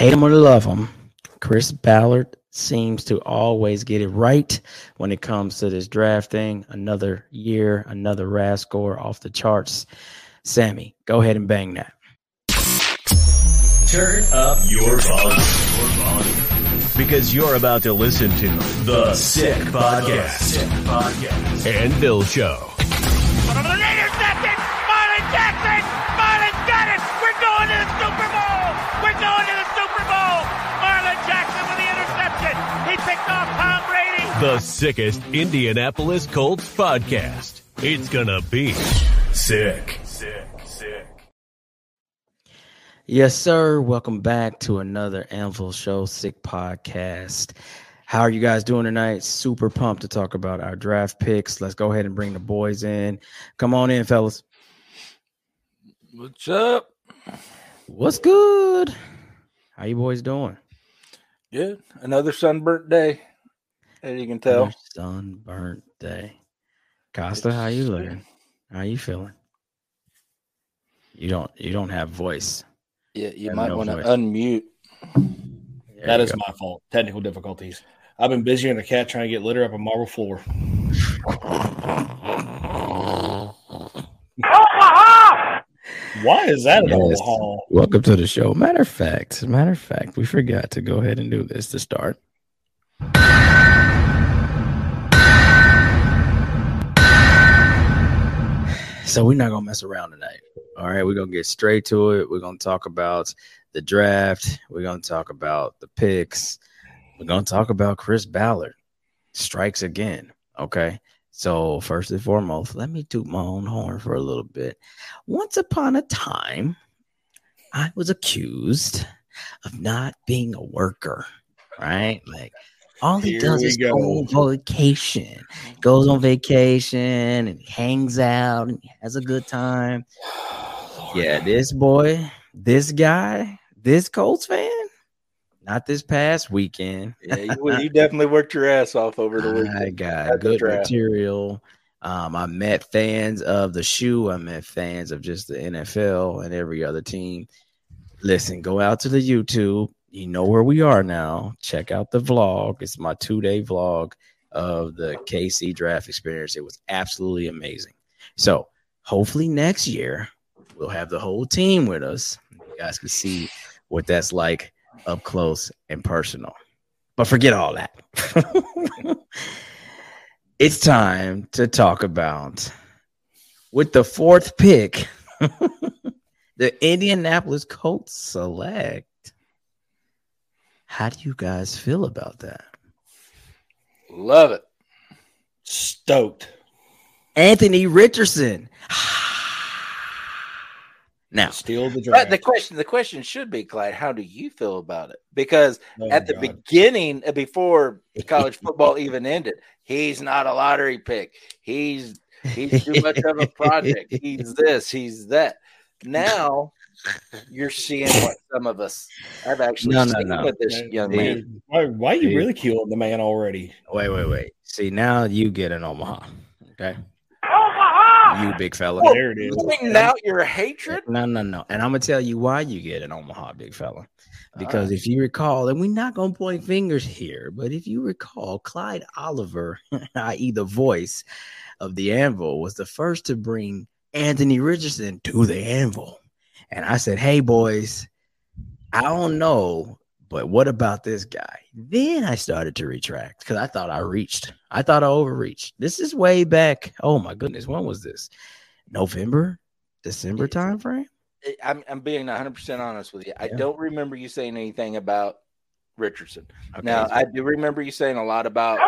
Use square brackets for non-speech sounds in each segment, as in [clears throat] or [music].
hate him or love him, Chris Ballard seems to always get it right when it comes to this drafting. Another year, another RAS score off the charts. Sammy, go ahead and bang that. Turn up your volume. Your volume. Because you're about to listen to The Sick Podcast. Sick Podcast. Anvil Show. The sickest Indianapolis Colts podcast. It's gonna be sick. Sick. Sick. Yes, sir. Welcome back to another Anvil Show Sick Podcast. How are you guys doing tonight? Super pumped to talk about our draft picks. Let's go ahead and bring the boys in. Come on in, fellas. What's up? What's good? How you boys doing? Good. Another sunburnt day, as you can tell. Another Sunburnt day. Costa, how you looking? How you feeling? You don't you don't have voice. Yeah, you Have might no want to unmute. There That you is go. my fault. Technical difficulties. I've been busier than a cat trying to get litter up a marble floor. Why is that an Yes. Omaha? Welcome to the show. Matter of fact, matter of fact, we forgot to go ahead and do this to start. So we're not gonna mess around tonight. All right, we're gonna get straight to it. We're gonna talk about the draft. We're gonna talk about the picks. We're gonna talk about Chris Ballard strikes again. Okay. So first and foremost, let me toot my own horn for a little bit. Once upon a time, I was accused of not being a worker, right? Like all he Here does is go. on vacation, goes on vacation and hangs out and has a good time. [sighs] Yeah, this boy, this guy, this Colts fan, not this past weekend. Yeah, you, you definitely worked your ass off over the weekend. I got good material. Um, I met fans of the shoe. I met fans of just the NFL and every other team. Listen, go out to the YouTube. You know where we are now. Check out the vlog. It's my two day vlog of the KC draft experience. It was absolutely amazing. So hopefully next year we'll have the whole team with us. You guys can see what that's like up close and personal. But forget all that. [laughs] it's time to talk about with the fourth pick, [laughs] the Indianapolis Colts select. How do you guys feel about that? Love it. Stoked. Anthony Richardson. [sighs] Now, Steal the But the question, the question should be, Clyde, how do you feel about it? Because Oh, at the God. beginning, uh, before [laughs] college football even ended, he's not a lottery pick. He's he's too much of a project. [laughs] He's this, he's that. Now you're seeing what some of us have actually No, no, seen no. with this young See, man. Why, why are you Dude. ridiculing the man already? wait, wait, wait. See, now you get an Omaha. Okay. Omaha! You big fella. there it is. Pointing out your hatred. No, no, no. And I'm gonna tell you why you get an Omaha, big fella. Because uh. if you recall, and we're not gonna point fingers here, but if you recall, Clyde Oliver, [laughs] i.e., the voice of the Anvil, was the first to bring Anthony Richardson to the Anvil. And I said, Hey boys, I don't know, but what about this guy? Then I started to retract because I thought I reached. I thought I overreached. This is way back. Oh my goodness, when was this? November, December time frame? I'm, I'm being 100 percent honest with you. I don't remember you saying anything about Richardson. Okay, Now I do remember you saying a lot about.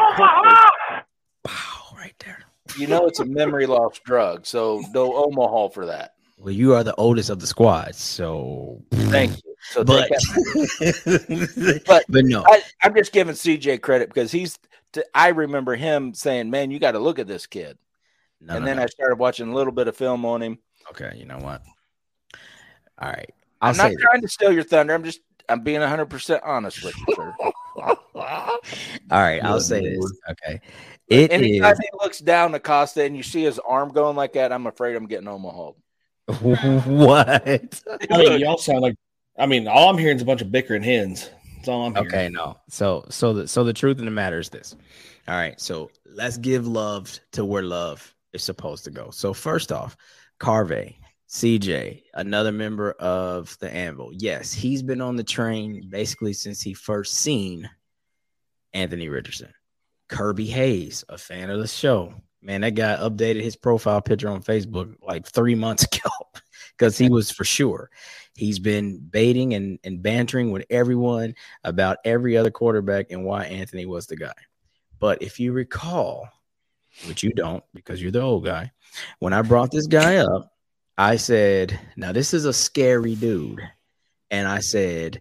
Pow, right there. You know, it's a memory loss drug, so no [laughs] Omaha for that. Well, you are the oldest of the squad, so Thank you. So but take [laughs] but, But- no, I, I'm just giving CJ credit because he's. T- I remember him saying, "Man, you got to look at this kid." no, and no, then no. I started watching a little bit of film on him. okay, you know what? All right, I'll I'm not say trying to steal your thunder. I'm just. I'm being 100 percent honest with you, sir. [laughs] All right, I'll say this. Okay, it Anytime is he looks down Acosta and you see his arm going like that, I'm afraid I'm getting Omaha. [laughs] what? I mean, y'all sound like I mean, all I'm hearing is a bunch of bickering hens. That's all I'm hearing. Okay, no. So so the so the truth of the matter is this. All right, so let's give love to where love is supposed to go. So first off, Carve, CJ, another member of the Anvil. Yes, he's been on the train basically since he first seen Anthony Richardson. Kirby Hayes, a fan of the show. Man, that guy updated his profile picture on Facebook like three months [laughs] ago because he was for sure. He's been baiting and, and bantering with everyone about every other quarterback and why Anthony was the guy. But if you recall, which you don't because you're the old guy, when I brought this guy up, I said, Now this is a scary dude. And I said,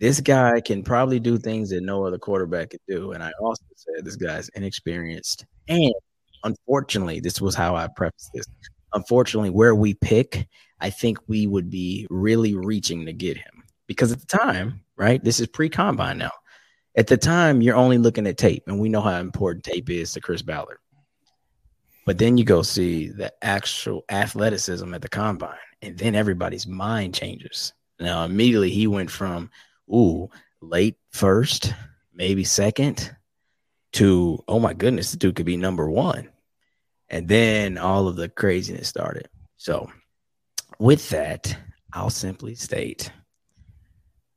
This guy can probably do things that no other quarterback could do. And I also said, This guy's inexperienced. And unfortunately, this was how I prefaced this. Unfortunately, where we pick, I think we would be really reaching to get him because at the time, right? This is pre combine now. At the time, you're only looking at tape, and we know how important tape is to Chris Ballard. But then you go see the actual athleticism at the combine, and then everybody's mind changes. Now, immediately he went from, ooh, late first, maybe second, to, oh my goodness, the dude could be number one. And then all of the craziness started. So, with that, I'll simply state,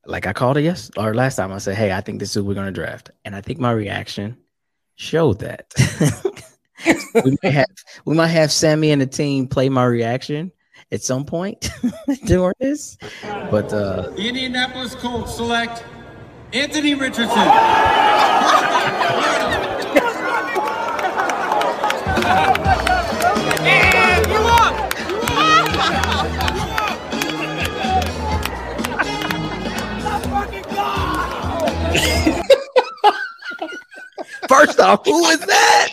like I called it yes or last time, I said, "Hey, I think this is who we're to draft," and I think my reaction showed that. [laughs] we might have we might have Sammy and the team play my reaction at some point [laughs] during this, but uh, The Indianapolis Colts select Anthony Richardson. First off, who is that?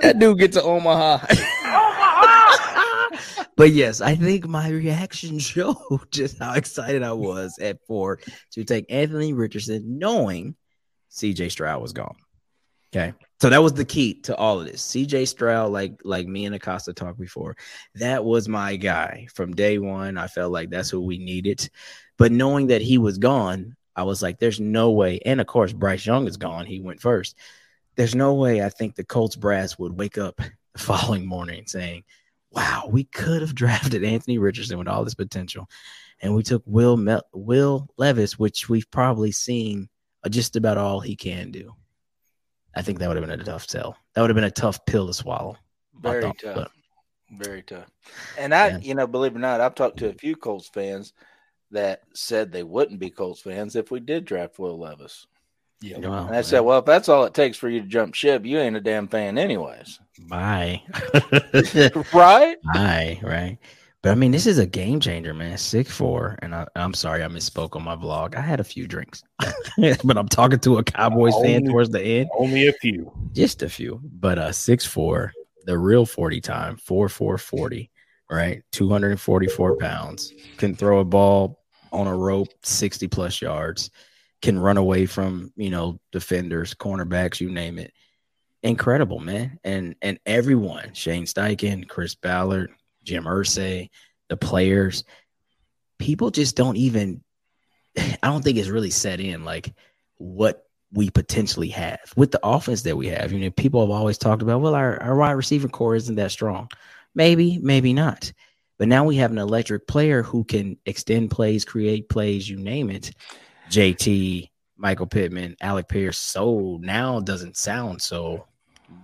that dude gets to Omaha. But yes, I think my reaction [laughs] showed just how excited I was at four to take Anthony Richardson, knowing CJ Stroud was gone. Okay. So that was the key to all of this. CJ Stroud, like like me and Acosta talked before, that was my guy from day one. I felt like that's who we needed. But knowing that he was gone, I was like, there's no way. And of course, Bryce Young is gone. He went first. There's no way I think the Colts brass would wake up the [laughs] following morning saying, wow, we could have [laughs] drafted Anthony Richardson with all this potential. And we took Will Mel- Will Levis, which we've probably seen uh, just about all he can do. I think that would have been a tough sell. That would have been a tough pill to swallow. Very thought, tough. but- Very tough. And I, Yeah. you know, believe it or not, I've talked to a few Colts fans that said they wouldn't be Colts fans if we did draft Will Levis. Yeah. Wow, And I said, well, if that's all it takes for you to jump ship, you ain't a damn fan, anyways. bye. [laughs] right? Bye, right? But I mean, this is a game changer, man. Six four, and I, I'm sorry I misspoke on my vlog. I had a few drinks, [laughs] but I'm talking to a Cowboys fan towards the end. Only a few. just a few, but uh six four, the real 40 time, four four forty, right? 244 pounds, can throw a ball on a rope 60 plus yards, can run away from you know defenders, cornerbacks, you name it. Incredible, man. And and everyone, Shane Steichen, Chris Ballard, Jim Irsay, the players, people just don't even [sighs] I don't think it's really set in like what we potentially have with the offense that we have. You know, people have always talked about, well, our, our wide receiver core isn't that strong. Maybe, maybe not. But now we have an electric player who can extend plays, create plays, you name it. JT, Michael Pittman, Alec Pierce. So now doesn't sound so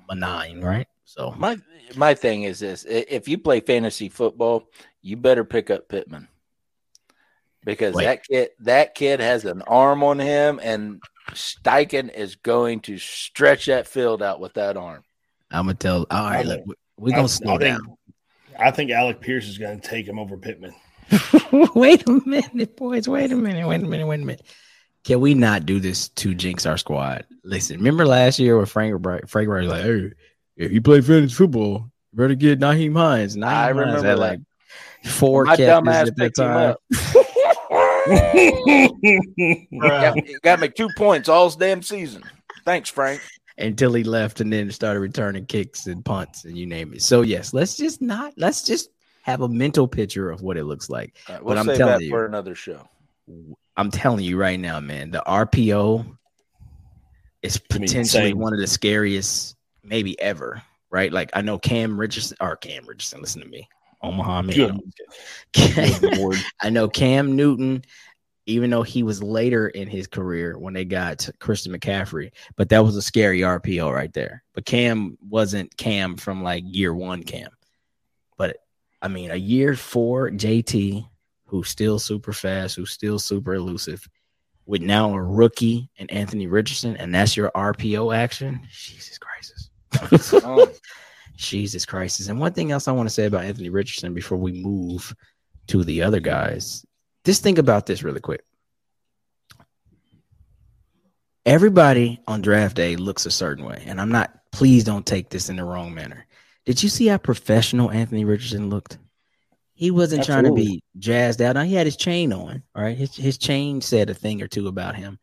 benign, right? So My my thing is this: if you play fantasy football, you better pick up Pittman because Wait. that kid that kid has an arm on him, and Steichen is going to stretch that field out with that arm. I'm gonna tell. All right, look, we're gonna I slow think- down. I think Alec Pierce is going to take him over Pittman. [laughs] wait a minute, boys. Wait a minute. Wait a minute. Wait a minute. Can we not do this to jinx our squad? Listen, remember last year when Frank Bri- Frank Reich was like, "Hey, if you play fantasy football, you better get Nyheim Hines." Nyheim I Hines remember had that. like four My catches at that time. got, me- got me two points all damn season. Thanks, Frank. until he left and then started returning kicks and punts and you name it. So yes, let's just not let's just have a mental picture of what it looks like. All right, we'll I'm telling that you. for another show. I'm telling you right now, man, the RPO is gonna be potentially one of the scariest, maybe ever. Right? Like I know Cam Richardson or Cam Richardson. Listen to me, Omaha. Man, Good. Good [laughs] I know Cam Newton, even though he was later in his career when they got Christian McCaffrey, but that was a scary RPO right there. But Cam wasn't Cam from like year one Cam. I mean, a year for JT, who's still super fast, who's still super elusive, with now a rookie and Anthony Richardson, and that's your RPO action. Jesus Christ. Oh, [laughs] Jesus Christ. And one thing else I want to say about Anthony Richardson before we move to the other guys, just think about this really quick. Everybody on draft day looks a certain way, and I'm not, please don't take this in the wrong manner. Did you see how professional Anthony Richardson looked? He wasn't trying to be jazzed out. Now he had his chain on, all right? His, his chain said a thing or two about him.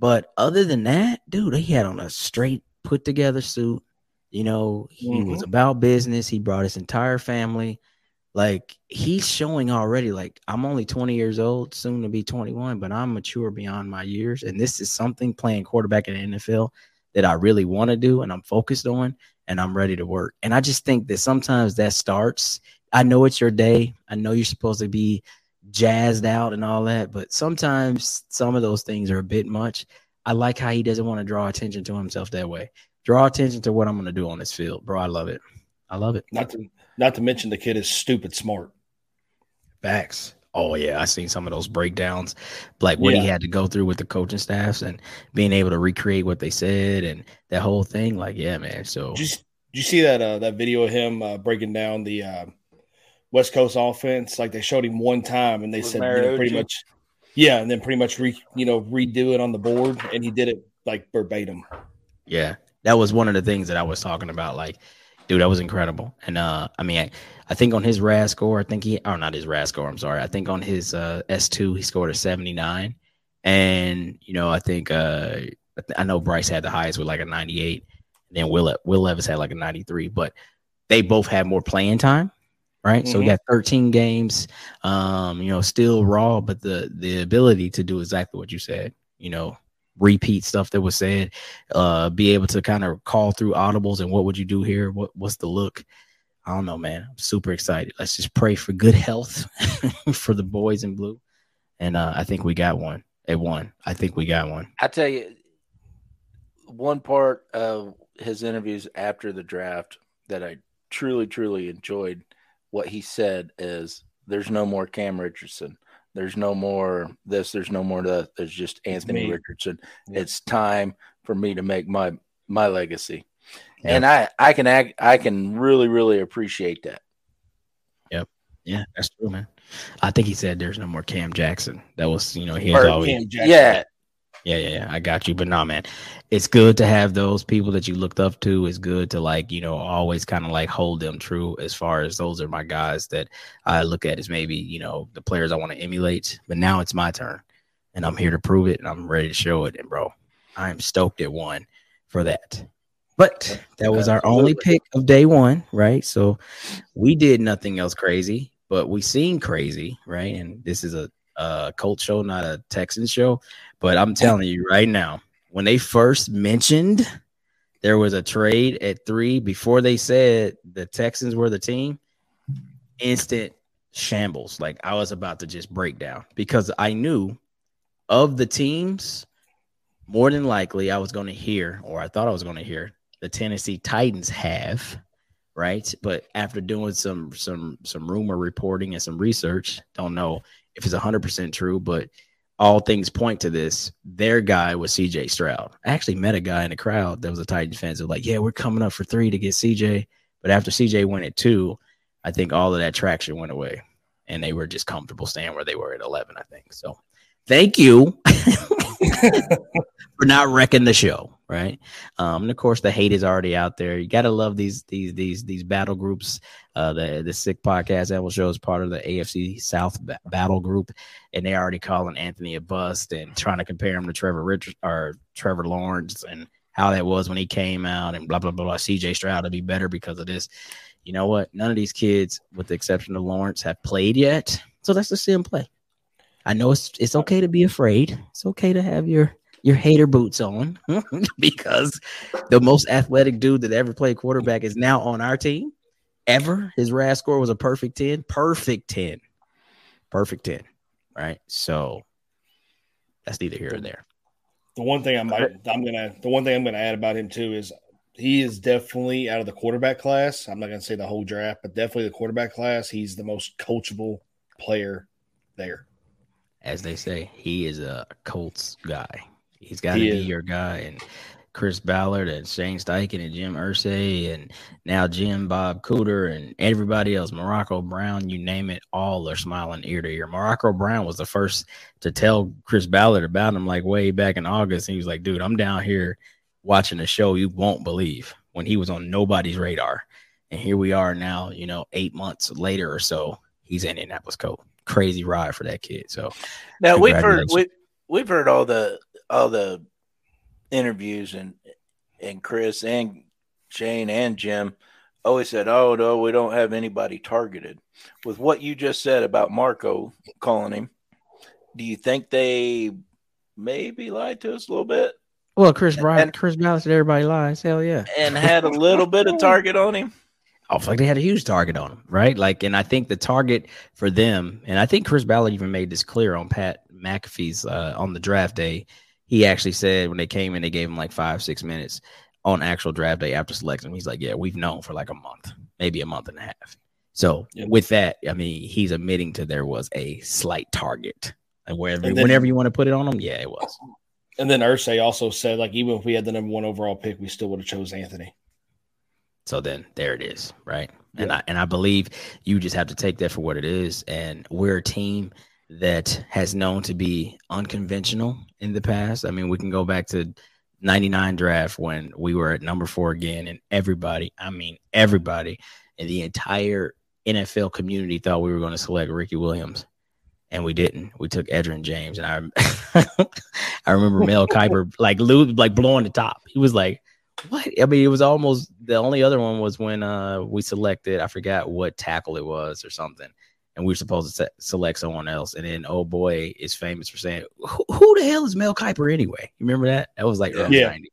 But other than that, dude, he had on a straight put together suit. You know, he mm-hmm. was about business. He brought his entire family. Like he's showing already, like I'm only 20 years old, soon to be 21, but I'm mature beyond my years. And this is something playing quarterback in the NFL that I really want to do and I'm focused on and I'm ready to work. And I just think that sometimes that starts. I know it's your day. I know you're supposed to be jazzed out and all that, but sometimes some of those things are a bit much. I like how he doesn't want to draw attention to himself that way. Draw attention to what I'm going to do on this field, bro. I love it. I love it. Not to not to mention the kid is stupid smart. Facts. Oh yeah, I seen some of those breakdowns, like what he had to go through with the coaching staffs and being able to recreate what they said and that whole thing. Like, yeah, man. So Did you, did you see that uh, that video of him uh, breaking down the uh, West Coast offense? Like they showed him one time, and they With said you know, pretty much, yeah, and then pretty much re, you know redo it on the board, and he did it like verbatim. Yeah, that was one of the things that I was talking about. Like, dude, that was incredible. And uh, I mean, I, I think on his RAS score, I think he, or not his RAS score, I'm sorry. I think on his uh, S2, he scored a 79. And, you know, I think, uh, I, th- I know Bryce had the highest with like a 98. And then Will, Will Levis had like a 93, but they both had more playing time. Right. So we Mhm. got 13 games, um, you know, still raw, but the, the ability to do exactly what you said, you know, repeat stuff that was said, uh be able to kind of call through audibles and what would you do here? What what's the look? I don't know man. I'm super excited. Let's just pray for good health [laughs] for the boys in blue. And uh i think we got one. At one i think we got one. I tell you, one part of his interviews after the draft that I truly, truly enjoyed what he said is there's no more Cam Richardson. There's no more this, there's no more that. There's just Anthony. Richardson. Yeah. It's time for me to make my my legacy. Yeah. And I I can act I can really, really appreciate that. Yep. Yeah that's true man i think he said there's no more cam jackson that was you know he was always Cam Jackson. Yeah. Yeah, yeah, yeah. I got you. But nah, man, it's good to have those people that you looked up to. It's good to like, you know, always kind of like hold them true as far as those are my guys that I look at as maybe, you know, the players I want to emulate. But now it's my turn and I'm here to prove it and I'm ready to show it. And bro, I am stoked at one for that. But that was our only pick of day one, right? So we did nothing else crazy, but we seemed crazy, right? And this is a, a cult show, not a Texan show. But I'm telling you right now, when they first mentioned there was a trade at three before they said the Texans were the team, instant shambles. Like I was about to just break down because I knew of the teams, more than likely I was going to hear, or I thought I was going to hear, the Tennessee Titans have, right? But after doing some some some rumor reporting and some research, don't know if it's hundred percent true, but all things point to this. Their guy was CJ Stroud. I actually met a guy in the crowd that was a Titans fan. So like, yeah, we're coming up for three to get CJ. But after CJ went at two, I think all of that traction went away. And they were just comfortable staying where they were at 11, I think. So thank you [laughs] [laughs] for not wrecking the show, right? Um, and of course, the hate is already out there. You gotta love these these these these battle groups. Uh, the the sick podcast that will show is part of the AFC South ba- battle group, and they already calling Anthony a bust and trying to compare him to Trevor Richard or Trevor Lawrence and how that was when he came out and blah blah blah. blah. CJ Stroud to be better because of this. You know what? None of these kids, with the exception of Lawrence, have played yet. So let's just see him play. I know it's it's okay to be afraid. It's okay to have your your hater boots on [laughs] because the most athletic dude that ever played quarterback is now on our team. Ever. His RAS score was a perfect 10. Perfect 10. Perfect 10. Right. So that's neither here or there. The one thing I might I'm gonna the one thing I'm gonna add about him too is he is definitely out of the quarterback class. I'm not gonna say the whole draft, but definitely the quarterback class. He's the most coachable player there. As they say, he is a Colts guy. He's got to be your guy. And Chris Ballard and Shane Steichen and Jim Irsay and now Jim Bob Cooter and everybody else, Morocco Brown, you name it, all are smiling ear to ear. Morocco Brown was the first to tell Chris Ballard about him like way back in August. And he was like, dude, I'm down here watching a show you won't believe when he was on nobody's radar. And here we are now, you know, eight months later or so, he's in Indianapolis Colt. Crazy ride for that kid. So now we've heard we, we've heard all the all the interviews and and Chris and Shane and Jim always said, "Oh no, we don't have anybody targeted." With what you just said about Marco calling him, do you think they maybe lied to us a little bit? Well, Chris Bryant, and, Chris Ballard said everybody lies. Hell yeah, and had a little bit of target on him. Oh, like they had a huge target on him, right? Like, and I think the target for them, and I think Chris Ballard even made this clear on Pat McAfee's uh, on the draft day he actually said when they came in, they gave him like five, six minutes on actual draft day after selection. He's like, Yeah, we've known for like a month, maybe a month and a half. So yeah. with that, I mean, he's admitting to there was a slight target. And wherever and then, whenever you want to put it on him, yeah, it was. And then Irsay also said, like, even if we had the number one overall pick, we still would have chose Anthony. So then there it is, right? Yeah. And I and I believe you just have to take that for what it is. And we're a team – that has known to be unconventional in the past. I mean, we can go back to 99 draft when we were at number four again, and everybody, I mean, everybody in the entire NFL community thought we were going to select Ricky Williams. And we didn't. We took Edgerrin James, and I, [laughs] I remember Mel Kiper like like blowing the top. He was like, "What?" I mean, it was almost the only other one was when uh, we selected. I forgot what tackle it was or something and we were supposed to se- select someone else. And then oh boy is famous for saying, who, who, the hell is Mel Kiper anyway? You remember that? That was like early yeah. 90s.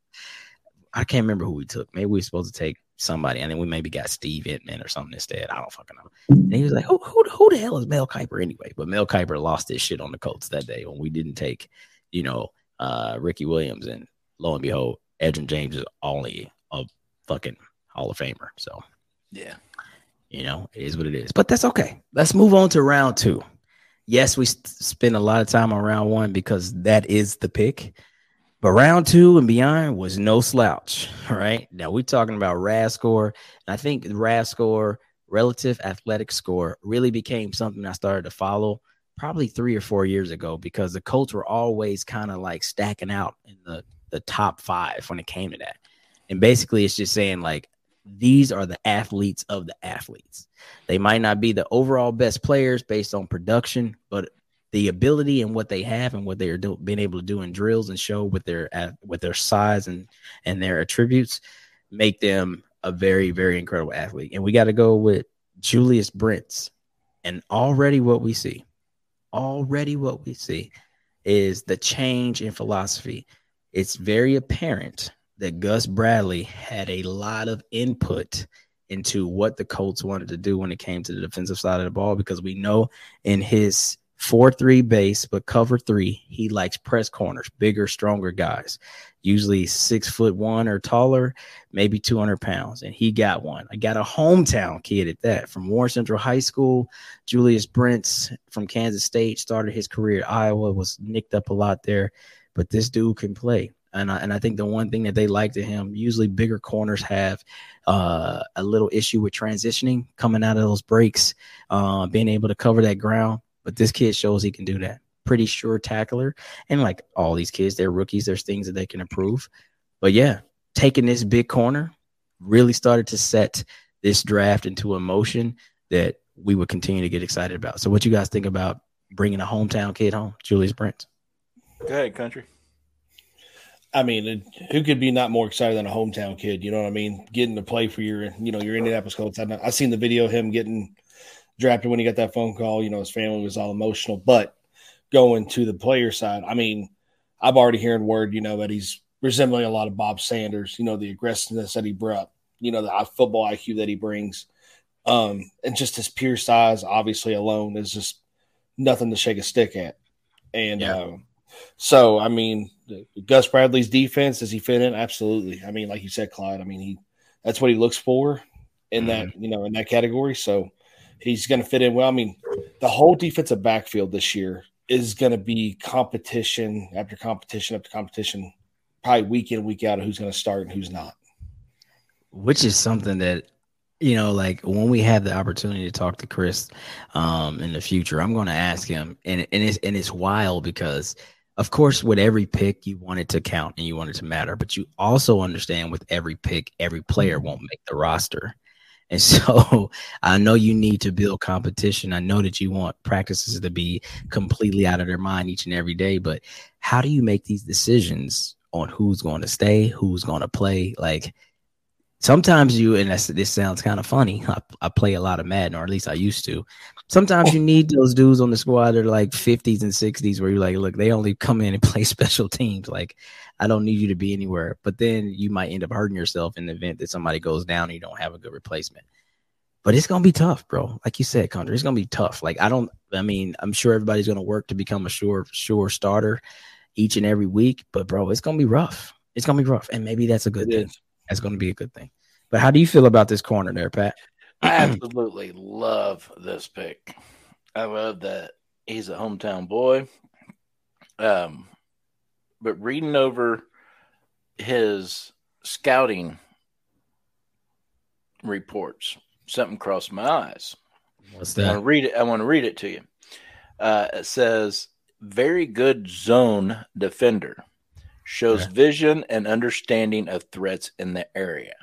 I can't remember who we took. Maybe we were supposed to take somebody, and then we maybe got Steve Emtman or something instead. I don't fucking know. And he was like, who, who, who the hell is Mel Kiper anyway? But Mel Kiper lost his shit on the Colts that day when we didn't take, you know, uh, Ricky Williams. And lo and behold, Edgerrin James is only a fucking Hall of Famer. So, yeah. You know, it is what it is. But that's okay. Let's move on to round two. Yes, we spent a lot of time on round one because that is the pick. But round two and beyond was no slouch. [laughs] Right now, we're talking about RAS score. And I think RAS score, relative athletic score, really became something I started to follow probably three or four years ago because the Colts were always kind of like stacking out in the, the top five when it came to that. And basically, it's just saying, like, these are the athletes of the athletes. They might not be the overall best players based on production, but the ability and what they have and what they are do, being able to do in drills and show with their uh, with their size and and their attributes make them a very very incredible athlete. And we got to go with Julius Brents. And already what we see, already what we see is the change in philosophy. It's very apparent that Gus Bradley had a lot of input into what the Colts wanted to do when it came to the defensive side of the ball because we know in his 4 3 base, but cover three, he likes press corners, bigger, stronger guys, usually six foot one or taller, maybe 200 pounds. And he got one. I got a hometown kid at that from Warren Central High School. Julius Brents from Kansas State started his career at Iowa, was nicked up a lot there, but this dude can play. And I, and I think the one thing that they like to him, usually bigger corners have uh, a little issue with transitioning, coming out of those breaks, uh, being able to cover that ground. But this kid shows he can do that. Pretty sure tackler. And like all these kids, they're rookies. There's things that they can improve. But yeah, taking this big corner really started to set this draft into a motion that we would continue to get excited about. So, what you guys think about bringing a hometown kid home, Julius Brent? Go ahead, country. I mean, who could be not more excited than a hometown kid? You know what I mean? Getting to play for your, you know, your Indianapolis Colts. I, I seen the video of him getting drafted when he got that phone call. You know, his family was all emotional. But going to the player side, I mean, I've already heard word, you know, that he's resembling a lot of Bob Sanders, you know, the aggressiveness that he brought, you know, the football IQ that he brings. Um, and just his pure size, obviously, alone is just nothing to shake a stick at. And yeah. um, so, I mean, Gus Bradley's defense does he fit in? Absolutely. I mean, like you said, Clyde. I mean, he that's what he looks for in mm-hmm. that you know in that category. So he's going to fit in well. I mean, the whole defensive backfield this year is going to be competition after competition after competition, probably week in week out of who's going to start and who's not. Which is something that you know, like when we have the opportunity to talk to Chris um, in the future, I'm going to ask him, and and it's and it's wild because, of course, with every pick you want it to count and you want it to matter, but you also understand with every pick, every player mm-hmm. won't make the roster. And [laughs] so I know you need to build competition. I know that you want practices to be completely out of their mind each and every day, but how do you make these decisions on who's going to stay, who's going to play? Like sometimes you, and this sounds kind of funny. [laughs] I, I, play a lot of Madden, or at least I used to. Sometimes oh. you need those dudes on the squad that are like 50s and 60s where you're like, look, they only come in and [laughs] play special teams. Like, I don't need you to be anywhere. But then you might end up hurting yourself in the event that somebody goes down and you don't have a good replacement. But it's gonna be tough, bro. Like you said, Condor, it's gonna be tough. Like I don't I mean, I'm sure everybody's gonna work to become a sure sure starter each and every week, but bro, it's gonna be rough. It's gonna be rough. And maybe that's a good it thing. Is. That's gonna be a good thing. But how do you feel about this corner there, Pat? I [clears throat] absolutely love this pick. I love that he's a hometown boy. Um, but reading over his scouting reports, something crossed my eyes. What's that? I want to read it. I want to read it to you. Uh, it says, "Very good zone defender, shows okay. vision and understanding of threats in the area."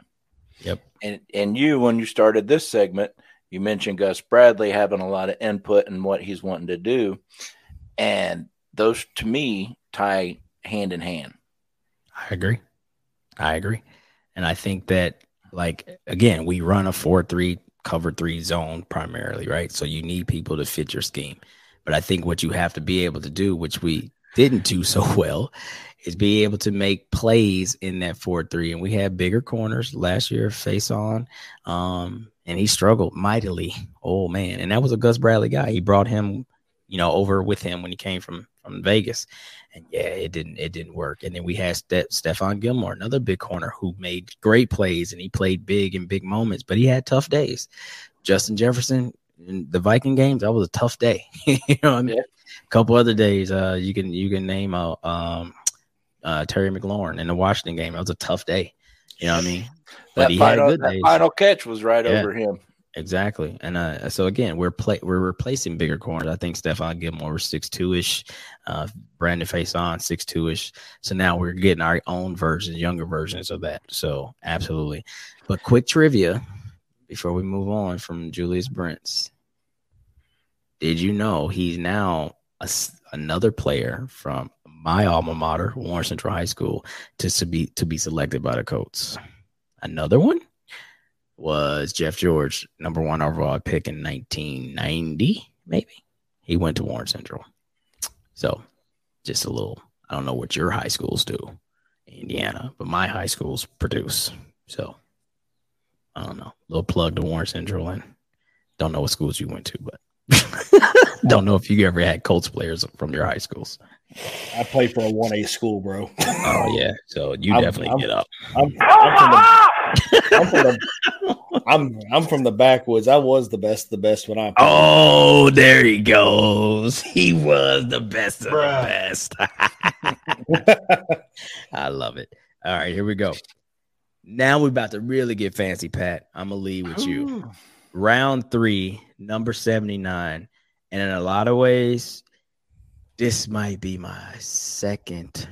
Yep. And and you, when you started this segment, you mentioned Gus Bradley having a lot of input in what he's wanting to do, and those to me tie hand in hand. I agree. I agree, and I think that like again, we run a four three cover three zone primarily, right? So you need people to fit your scheme. But I think what you have to be able to do, which we didn't do so [laughs] well, is be able to make plays in that 4-3. And we had bigger corners last year, Facyson. Um, and he struggled mightily. Oh man. And that was a Gus Bradley guy. He brought him, you know, over with him when he came from from Vegas. And yeah, it didn't it didn't work. And then we had Ste- Stephon Gilmore, another big corner who made great plays and he played big in big moments, but he had tough days. Justin Jefferson in the Viking games, that was a tough day. [laughs] you know what I mean? Couple other days, uh, you can you can name a um, uh, Terry McLaurin in the Washington game. That was a tough day. You know what I mean? [laughs] But that he final, days. final catch was right yeah, over him. Exactly. And uh, so again, we're play we're replacing bigger corners. I think Stephon Gilmore six two ish, uh, Brandon Facyson six two ish. So now we're getting our own versions, younger versions of that. So absolutely. But quick trivia before we move on from Julius Brents. Did you know he's now a, another player from my alma mater, Warren Central High School, to be to be selected by the Colts. Another one was Jeff George, number one overall pick in 1990, maybe. He went to Warren Central. So, just a little. I don't know what your high schools do, Indiana, but my high schools produce. So, I don't know. Little plug to Warren Central, and don't know what schools you went to, but [laughs] don't know if you ever had Colts players from your high schools. I play for a one A school, bro. Oh yeah, so you I'm, definitely I'm, get up. I'm, I'm, from the, I'm, from the, I'm, I'm from the backwoods. I was the best, the best when I. Played. Oh, there he goes. He was the best of Bruh. the best. [laughs] I love it. All right, here we go. Now we're about to really get fancy, Pat. I'm gonna lead with you. Round three, number seventy nine, and in a lot of ways, this might be my second.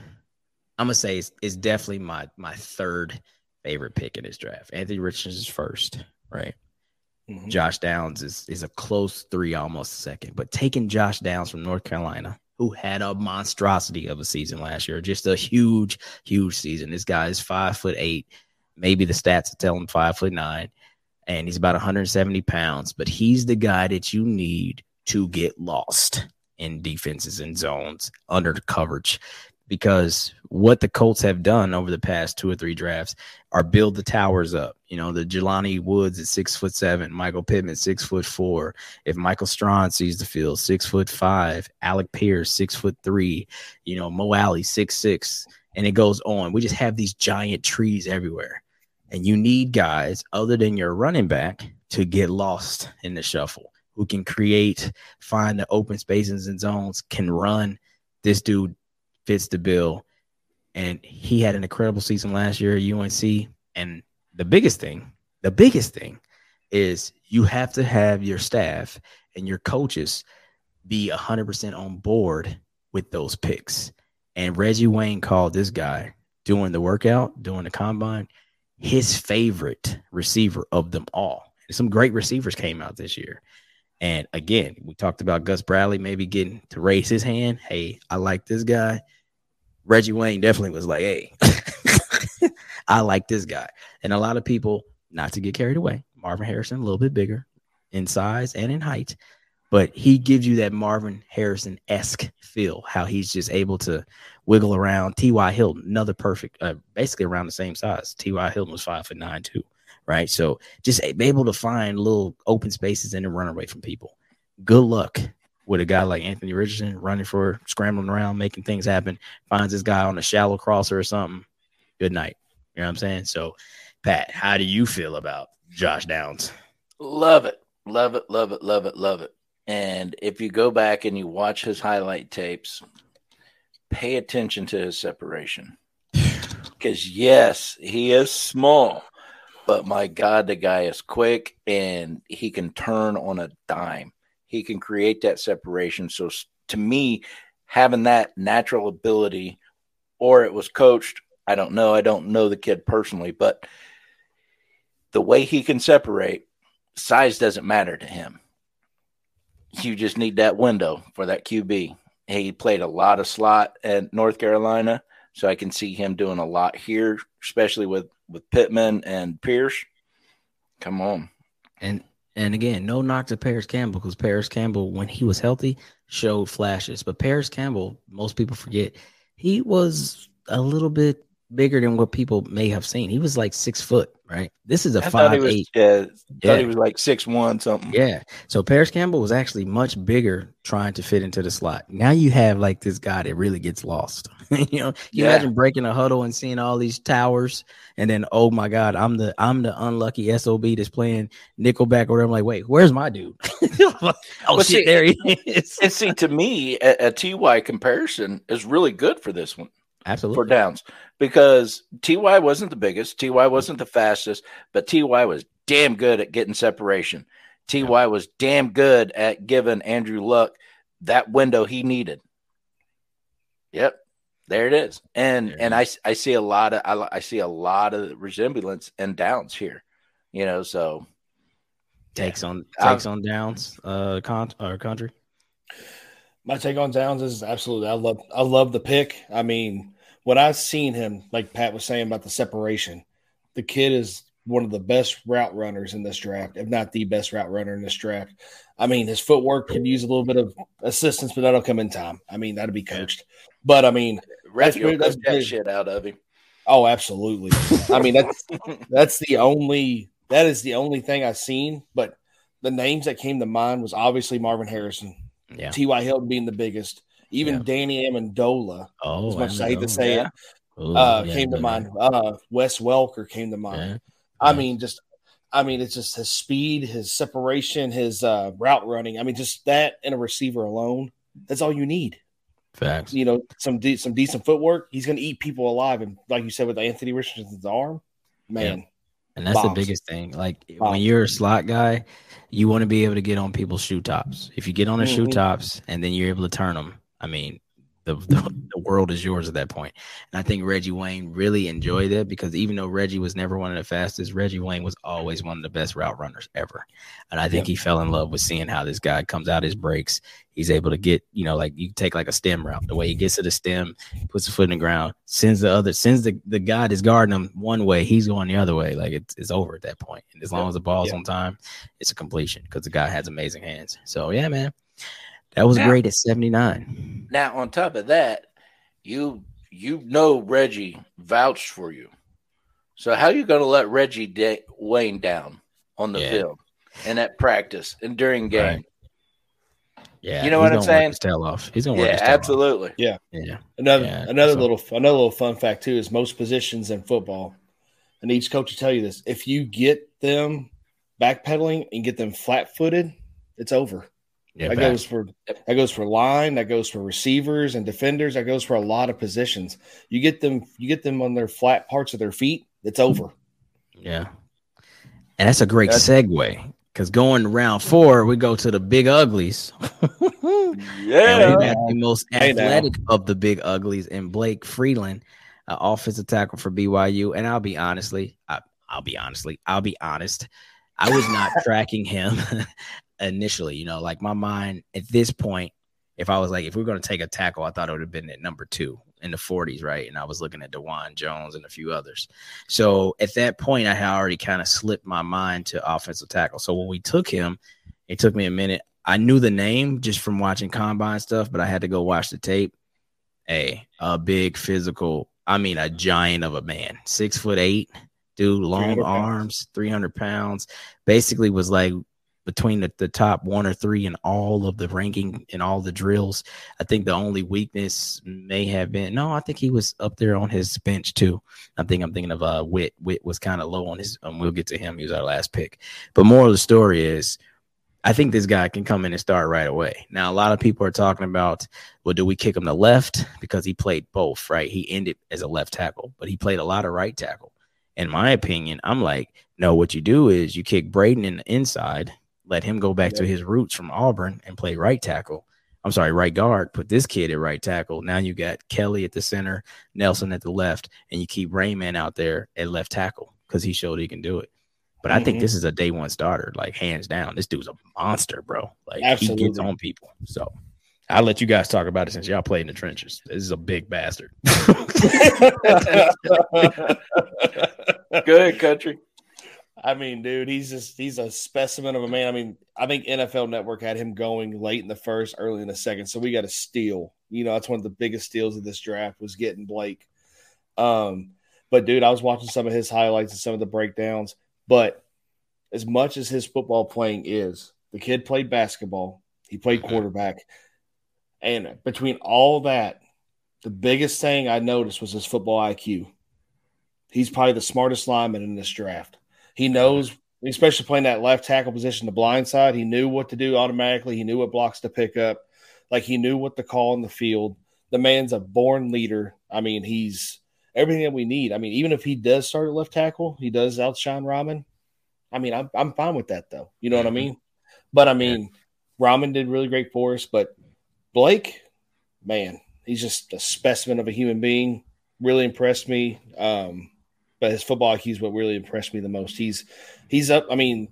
I'm gonna say it's, it's definitely my my third favorite pick in this draft. Anthony Richardson is first, right? Mm-hmm. Josh Downs is is a close three, almost second. But taking Josh Downs from North Carolina, who had a monstrosity of a season last year, just a huge, huge season. This guy is five foot eight. Maybe the stats tell him five foot nine, and he's about 170 pounds. But he's the guy that you need to get lost in defenses and zones under the coverage because what the Colts have done over the past two or three drafts are build the towers up. You know, the Jelani Woods is six foot seven, Michael Pittman six foot four. If Michael Strachan sees the field, six foot five, Alec Pierce six foot three, you know, Mo Alley six six, and it goes on. We just have these giant trees everywhere, and you need guys other than your running back to get lost in the shuffle, who can create, find the open spaces and zones, can run. This dude fits the bill. And he had an incredible season last year at UNC. And the biggest thing, the biggest thing is you have to have your staff and your coaches be 100% on board with those picks. And Reggie Wayne called this guy doing the workout, doing the combine, his favorite receiver of them all. Some great receivers came out this year. And again, we talked about Gus Bradley maybe getting to raise his hand. Hey, I like this guy. Reggie Wayne definitely was like, hey, [laughs] I like this guy. And a lot of people, not to get carried away, Marvin Harrison, a little bit bigger in size and in height, but he gives you that Marvin Harrison esque feel, how he's just able to wiggle around. T.Y. Hilton, another perfect, uh, basically around the same size. T.Y. Hilton was five foot nine, too, right? So just able to find little open spaces and then run away from people. Good luck with a guy like Anthony Richardson running for scrambling around, making things happen, finds this guy on a shallow crosser or something. Good night. You know what I'm saying? So, Pat, how do you feel about Josh Downs? Love it. Love it. Love it. Love it. Love it. And if you go back and you watch his highlight tapes, pay attention to his separation. Because, yes, he is small, but my God, the guy is quick and he can turn on a dime he can create that separation. So to me, having that natural ability, or it was coached, I don't know. I don't know the kid personally, but the way he can separate, size doesn't matter to him. You just need that window for that QB. He played a lot of slot at North Carolina, so I can see him doing a lot here, especially with with Pittman and Pierce. Come on. And and again, no knock to Parris Campbell because Parris Campbell, when he was healthy, showed flashes. But Parris Campbell, most people forget, he was a little bit bigger than what people may have seen. He was like six foot, right? This is a I five was, eight. Yeah, yeah. thought he was like six one something. Yeah. So Parris Campbell was actually much bigger trying to fit into the slot. Now you have like this guy that really gets lost. [laughs] you know, you yeah. imagine breaking a huddle and seeing all these towers, and then oh my god, I'm the I'm the unlucky sob that's playing nickelback or I'm like, wait, where's my dude? [laughs] oh well, shit, see, there he is. and see, to me, a, a ty comparison is really good for this one. Absolutely. For downs because TY wasn't the biggest, TY wasn't the fastest, but TY was damn good at getting separation. TY yeah. was damn good at giving Andrew Luck that window he needed. Yep. There it is. And and I I see a lot of I, I see a lot of resemblance and downs here. You know, so takes on takes on downs uh con or country. My take on Downs is absolutely I love I love the pick. I mean, what I've seen him, like Pat was saying about the separation, the kid is one of the best route runners in this draft, if not the best route runner in this draft. I mean, his footwork could use a little bit of assistance, but that'll come in time. I mean, that'll be coached. But I mean, that's, that's that shit out of him. Oh, absolutely. I mean, that's [laughs] that's the only that is the only thing I've seen. But the names that came to mind was obviously Marvin Harrison, yeah. T.Y. Hilton being the biggest. Even yeah. Danny Amendola, oh, as much as I hate to say yeah. it, Ooh, uh, yeah, came to mind. Uh, Wes Welker came to mind. I mean, just, I mean, it's just his speed, his separation, his uh, route running. I mean, just that and a receiver alone. That's all you need. Facts. You know, some de- some decent footwork. He's going to eat people alive, and like you said with Anthony Richardson's arm, man. And that's bombs. the biggest thing. Like bombs. when you're a slot guy, you want to be able to get on people's shoe tops. If you get on their mm-hmm. shoe tops and then you're able to turn them, I mean, the, [laughs] the, the world is yours at that point. And I think Reggie Wayne really enjoyed it because even though Reggie was never one of the fastest, Reggie Wayne was always one of the best route runners ever. And I think he fell in love with seeing how this guy comes out his breaks. He's able to get, you know, like you take like a stem route, the way he gets to the stem, puts the foot in the ground, sends the other, sends the, the guy that's guarding him one way, he's going the other way. Like it's, it's over at that point. And as long as the ball's on time, it's a completion because the guy has amazing hands. So yeah, man That was Now- great at 79. Now, on top of that, you you know Reggie vouched for you. So how you going to let Reggie da- Wayne down on the Yeah. field and at practice and during game? Right. Yeah. You know what I'm saying? His tail off. He's gonna work Yeah, his tail off. absolutely. Yeah. Another Yeah, another so- little another little fun fact too is most positions in football, and each coach will tell you this: if you get them backpedaling and get them flat footed, it's over. Yeah. that back. goes for that goes for line, that goes for receivers and defenders, that goes for a lot of positions. You get them you get them on their flat parts of their feet, it's over. Yeah. And that's a great That's- segue because going to round four, we go to the big uglies. [laughs] Yeah. we got the most athletic of the big uglies and Blake Freeland, uh, offensive tackle for BYU. And I'll be honestly, I, I'll be honestly, I'll be honest. I was not [laughs] tracking him [laughs] initially. You know, like my mind at this point, if I was like, if we are going to take a tackle, I thought it would have been at number two in the 40s, right? And I was looking at Dawand Jones and a few others. So at that point, I had already kind of slipped my mind to offensive tackle. So when we took him, it took me a minute. I knew the name just from watching combine stuff, but I had to go watch the tape. Hey, a big physical, I mean, a giant of a man, six foot eight, dude, long 300 arms, 300 pounds. Basically, was like between the, the top one or three in all of the ranking and all the drills. I think the only weakness may have been no, I think he was up there on his bench too. I think I'm thinking of uh Wit. Wit was kind of low on his um, we'll get to him. He was our last pick. But more of the story is I think this guy can come in and start right away. Now, a lot of people are talking about, well, do we kick him to left? Because he played both, right? He ended as a left tackle, but he played a lot of right tackle. In my opinion, I'm like, no, what you do is you kick Braden in the inside, let him go back to his roots from Auburn and play right tackle. I'm sorry, right guard. Put this kid at right tackle. Now you got Kelly at the center, Nelson at the left, and you keep Raimann out there at left tackle because he showed he can do it. But I think Mhm. this is a day one starter, like hands down. This dude's a monster, bro. Like he Absolutely. gets on people. So I'll let you guys talk about it since y'all played in the trenches. This is a big bastard. [laughs] [laughs] Good country. I mean, dude, he's just he's a specimen of a man. I mean, I think NFL Network had him going late in the first, early in the second. So we got a steal. You know, that's one of the biggest steals of this draft was getting Blake. Um, but dude, I was watching some of his highlights and some of the breakdowns. But as much as his football playing is, the kid played basketball, he played quarterback. And between all that, the biggest thing I noticed was his football IQ. He's probably the smartest lineman in this draft. He knows, especially playing that left tackle position, the blind side, he knew what to do automatically. He knew what blocks to pick up. Like he knew what to call in the field. The man's a born leader. I mean, he's everything that we need. I mean, even if he does start at left tackle, he does outshine Raimann. I mean, I'm, I'm fine with that though. You know what I mean? But I mean, Raimann did really great for us. But Blake, man, he's just a specimen of a human being. Really impressed me. Um, but his football IQ is what really impressed me the most. He's he's up. I mean,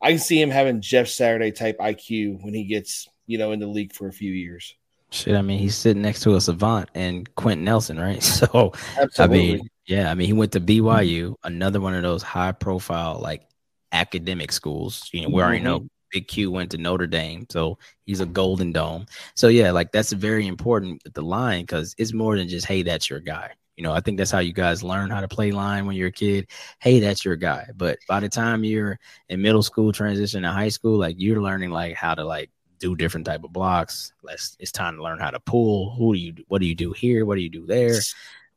I can see him having Jeff Saturday type IQ when he gets you know in the league for a few years. Shit, I mean, he's sitting next to a savant and Quenton Nelson, right? [laughs] So Absolutely. I mean, yeah, I mean, he went to BYU, another one of those high profile like academic schools. You know, we already know mm-hmm. Big Q went to Notre Dame, so he's a Golden Dome. So yeah, like that's very important with the line because it's more than just hey, that's your guy. You know, I think that's how you guys learn how to play line when you're a kid. Hey, that's your guy. But by the time you're in middle school, transition to high school, like you're learning like how to like do different type of blocks. Let's it's time to learn how to pull. Who do you what do you do here? What do you do there?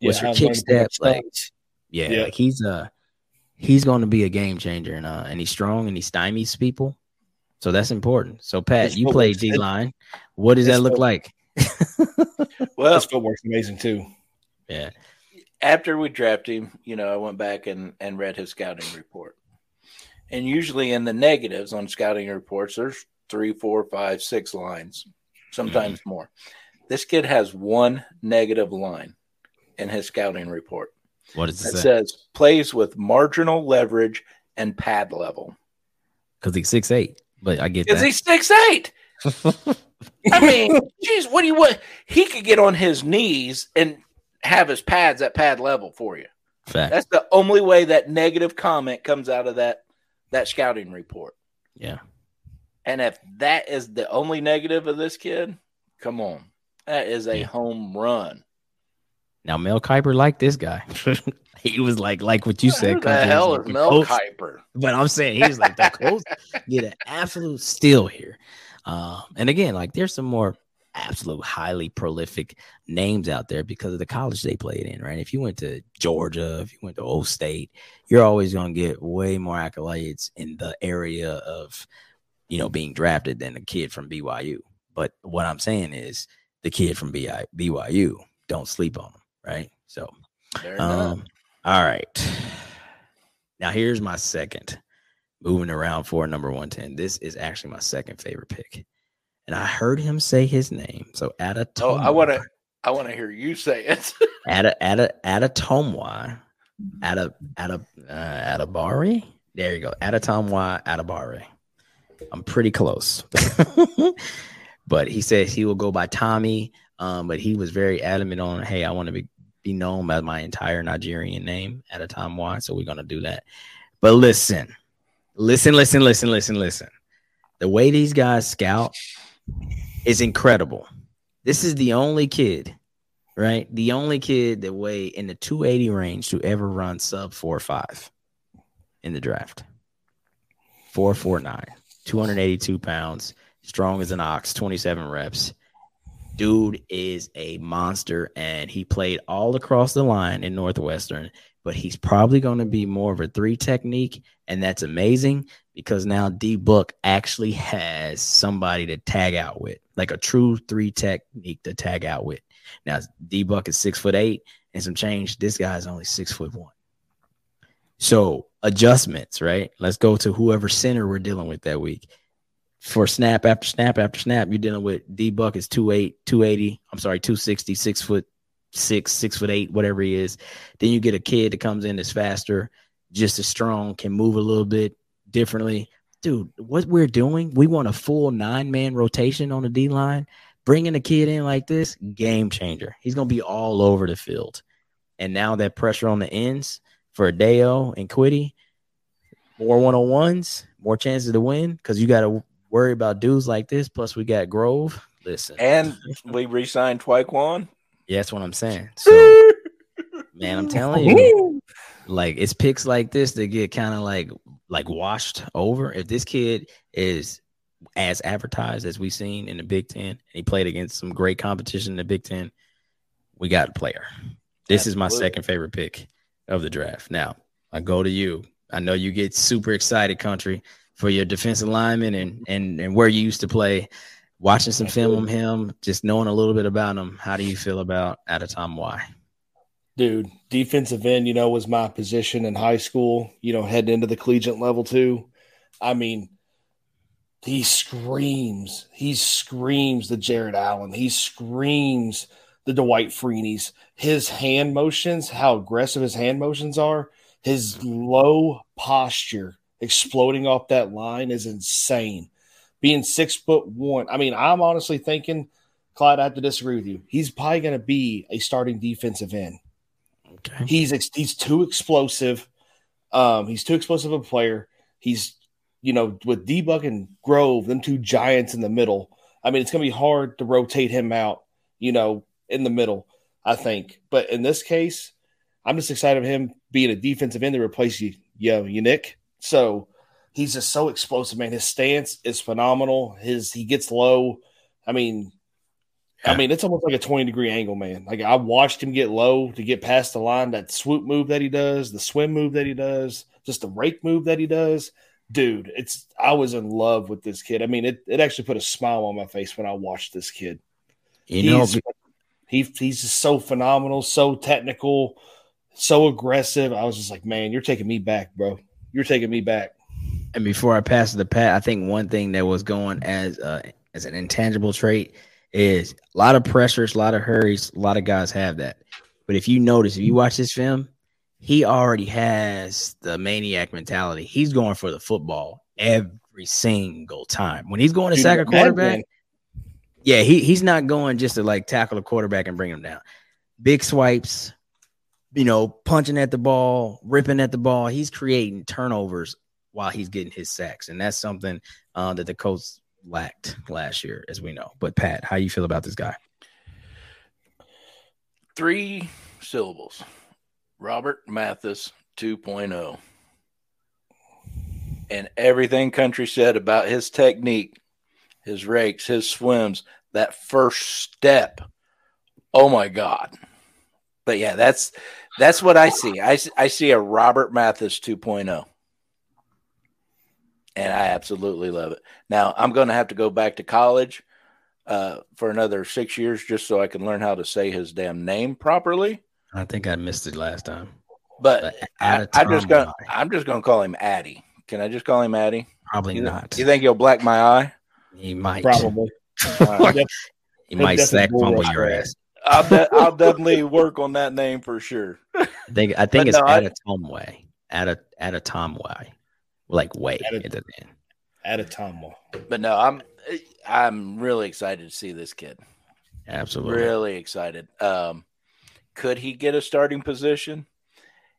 What's your kick learned to pick up step? Like yeah, Yeah. like he's uh he's going to be a game changer and uh and he's strong and he stymies people. So that's important. So Pat, His you play footwork's- D line. What does that look foot- like? [laughs] Well, his footwork's amazing too. yeah. After we drafted him, you know, I went back and, and read his scouting report. And usually in the negatives on scouting reports, there's three, four, five, six lines, sometimes mm-hmm. more. This kid has one negative line in his scouting report. What does it It say? says plays with marginal leverage and pad level. Because he's six eight. But I get Is that. he six eight? [laughs] I mean, geez, what do you want? He could get on his knees and have his pads at pad level for you. Fact. That's the only way that negative comment comes out of that that scouting report. yeah. And if that is the only negative of this kid, come on. That is a Yeah. home run. Now Mel Kiper liked this guy. [laughs] he was like, like what you said. Who the Country, he was hell like, is the Mel Colts- Kiper? But I'm saying he's like the Colts [laughs] get an absolute steal here. Um, and again, like there's some more absolute highly prolific names out there because of the college they played in, right? If you went to Georgia, if you went to Ohio State, you're always gonna get way more accolades in the area of you know being drafted than the kid from BYU. But what I'm saying is the kid from BYU, don't sleep on them, right? So um, all right. Now here's my second. Moving around for number 110. This is actually my second favorite pick. And I heard him say his name. So Ada Oh, I want to. I want to hear you say it. [laughs] Ada Ada Ada Tomwa. Ada Ada uh Adabari. There you go. Ada Tomwa Adabari. I'm pretty close. [laughs] but he says he will go by Tommy. Um, but he was very adamant on, hey, I want to be, be known by my entire Nigerian name at a time why. So we're gonna do that. But listen, listen, listen, listen, listen, listen. The way these guys scout is incredible. This is the only kid, right? The only kid that weighed in the 280 range to ever run sub four or five in the draft. 449, 282 pounds, strong as an ox, 27 reps. Dude is a monster, and he played all across the line in Northwestern, but he's probably going to be more of a three technique, and that's amazing because now D Book actually has somebody to tag out with, like a true three technique to tag out with. Now D Buck is six foot eight and some change. This guy is only six foot one. So adjustments, right? Let's go to whoever center we're dealing with that week. For snap after snap after snap, you're dealing with D Buck is 2'8, 280. I'm sorry, 260, six foot six, six foot eight, whatever he is. Then you get a kid that comes in that's faster, just as strong, can move a little bit differently. Dude, what we're doing, we want a full nine man rotation on the D line. Bringing a kid in like this, game changer. He's going to be all over the field. And now that pressure on the ends for Dayo and Kwity, more one on ones, more chances to win because you got to worry about dudes like this. Plus, we got Grove. Listen, and we re-signed Tyquan. Yeah, that's what I'm saying. [laughs] So, man, I'm telling you, like it's picks like this that get kind of like like washed over. If this kid is as advertised as we've seen in the Big Ten, and he played against some great competition in the Big Ten, we got a player. This is my second favorite pick of the draft. Now I go to you. I know you get super excited, country, for your defensive lineman and and and where you used to play. Watching some film on him, just knowing a little bit about him. How do you feel about at a time? Why? Dude, defensive end, you know, was my position in high school, you know, heading into the collegiate level too. I mean, he screams, he screams the Jared Allen, he screams the Dwight Freeney's. His hand motions, how aggressive his hand motions are, his low posture exploding off that line is insane. Being six foot one, I mean, I'm honestly thinking, Clyde, I have to disagree with you. He's probably going to be a starting defensive end. Okay. He's ex- he's too explosive. Um, he's too explosive of a player. He's you know with D Buck and Grove, them two giants in the middle. I mean, it's gonna be hard to rotate him out. You know, in the middle. I think, but in this case, I'm just excited of him being a defensive end to replace you, yo, you Nick. So he's just so explosive, man. His stance is phenomenal. His he gets low. I mean, I mean, it's almost like a 20 degree angle, man. Like I watched him get low to get past the line, that swoop move that he does, the swim move that he does, just the rake move that he does. Dude, it's I was in love with this kid. I mean, it, it actually put a smile on my face when I watched this kid. You know, he's, he, he's just so phenomenal, so technical, so aggressive. I was just like, man, you're taking me back, bro. You're taking me back. And before I pass to Pat, I think one thing that was going as uh, as an intangible trait is a lot of pressures, a lot of hurries. A lot of guys have that. But if you notice, if you watch this film, he already has the maniac mentality. He's going for the football every single time. When he's going to Dude, sack a quarterback, yeah, he he's not going just to like tackle a quarterback and bring him down. Big swipes, you know, punching at the ball, ripping at the ball. He's creating turnovers while he's getting his sacks, and that's something uh, that the Colts lacked last year, as we know. But Pat, how you feel about this guy? Three syllables. Robert Mathis 2.0. And everything country said about his technique, his rakes, his swims, that first step. Oh my God. But yeah, that's that's what I see. I, I see a Robert Mathis 2.0. And I absolutely love it. Now, I'm going to have to go back to college uh, for another six years just so I can learn how to say his damn name properly. I think I missed it last time. But, But I, at a I'm just gonna? I'm just gonna call him Addy. Can I just call him Addy? Probably You, not. you think he'll black my eye? he might. Probably. [laughs] All right. Yep. He might sack fumble your ass. I'll, de- [laughs] I'll definitely work on that name for sure. I think. I think But it's no, I- at a Tom way. At a at a Tom way, like way At a- at the end. At a time. But no, I'm I'm really excited to see this kid. Absolutely. Really excited. Um, could he get a starting position?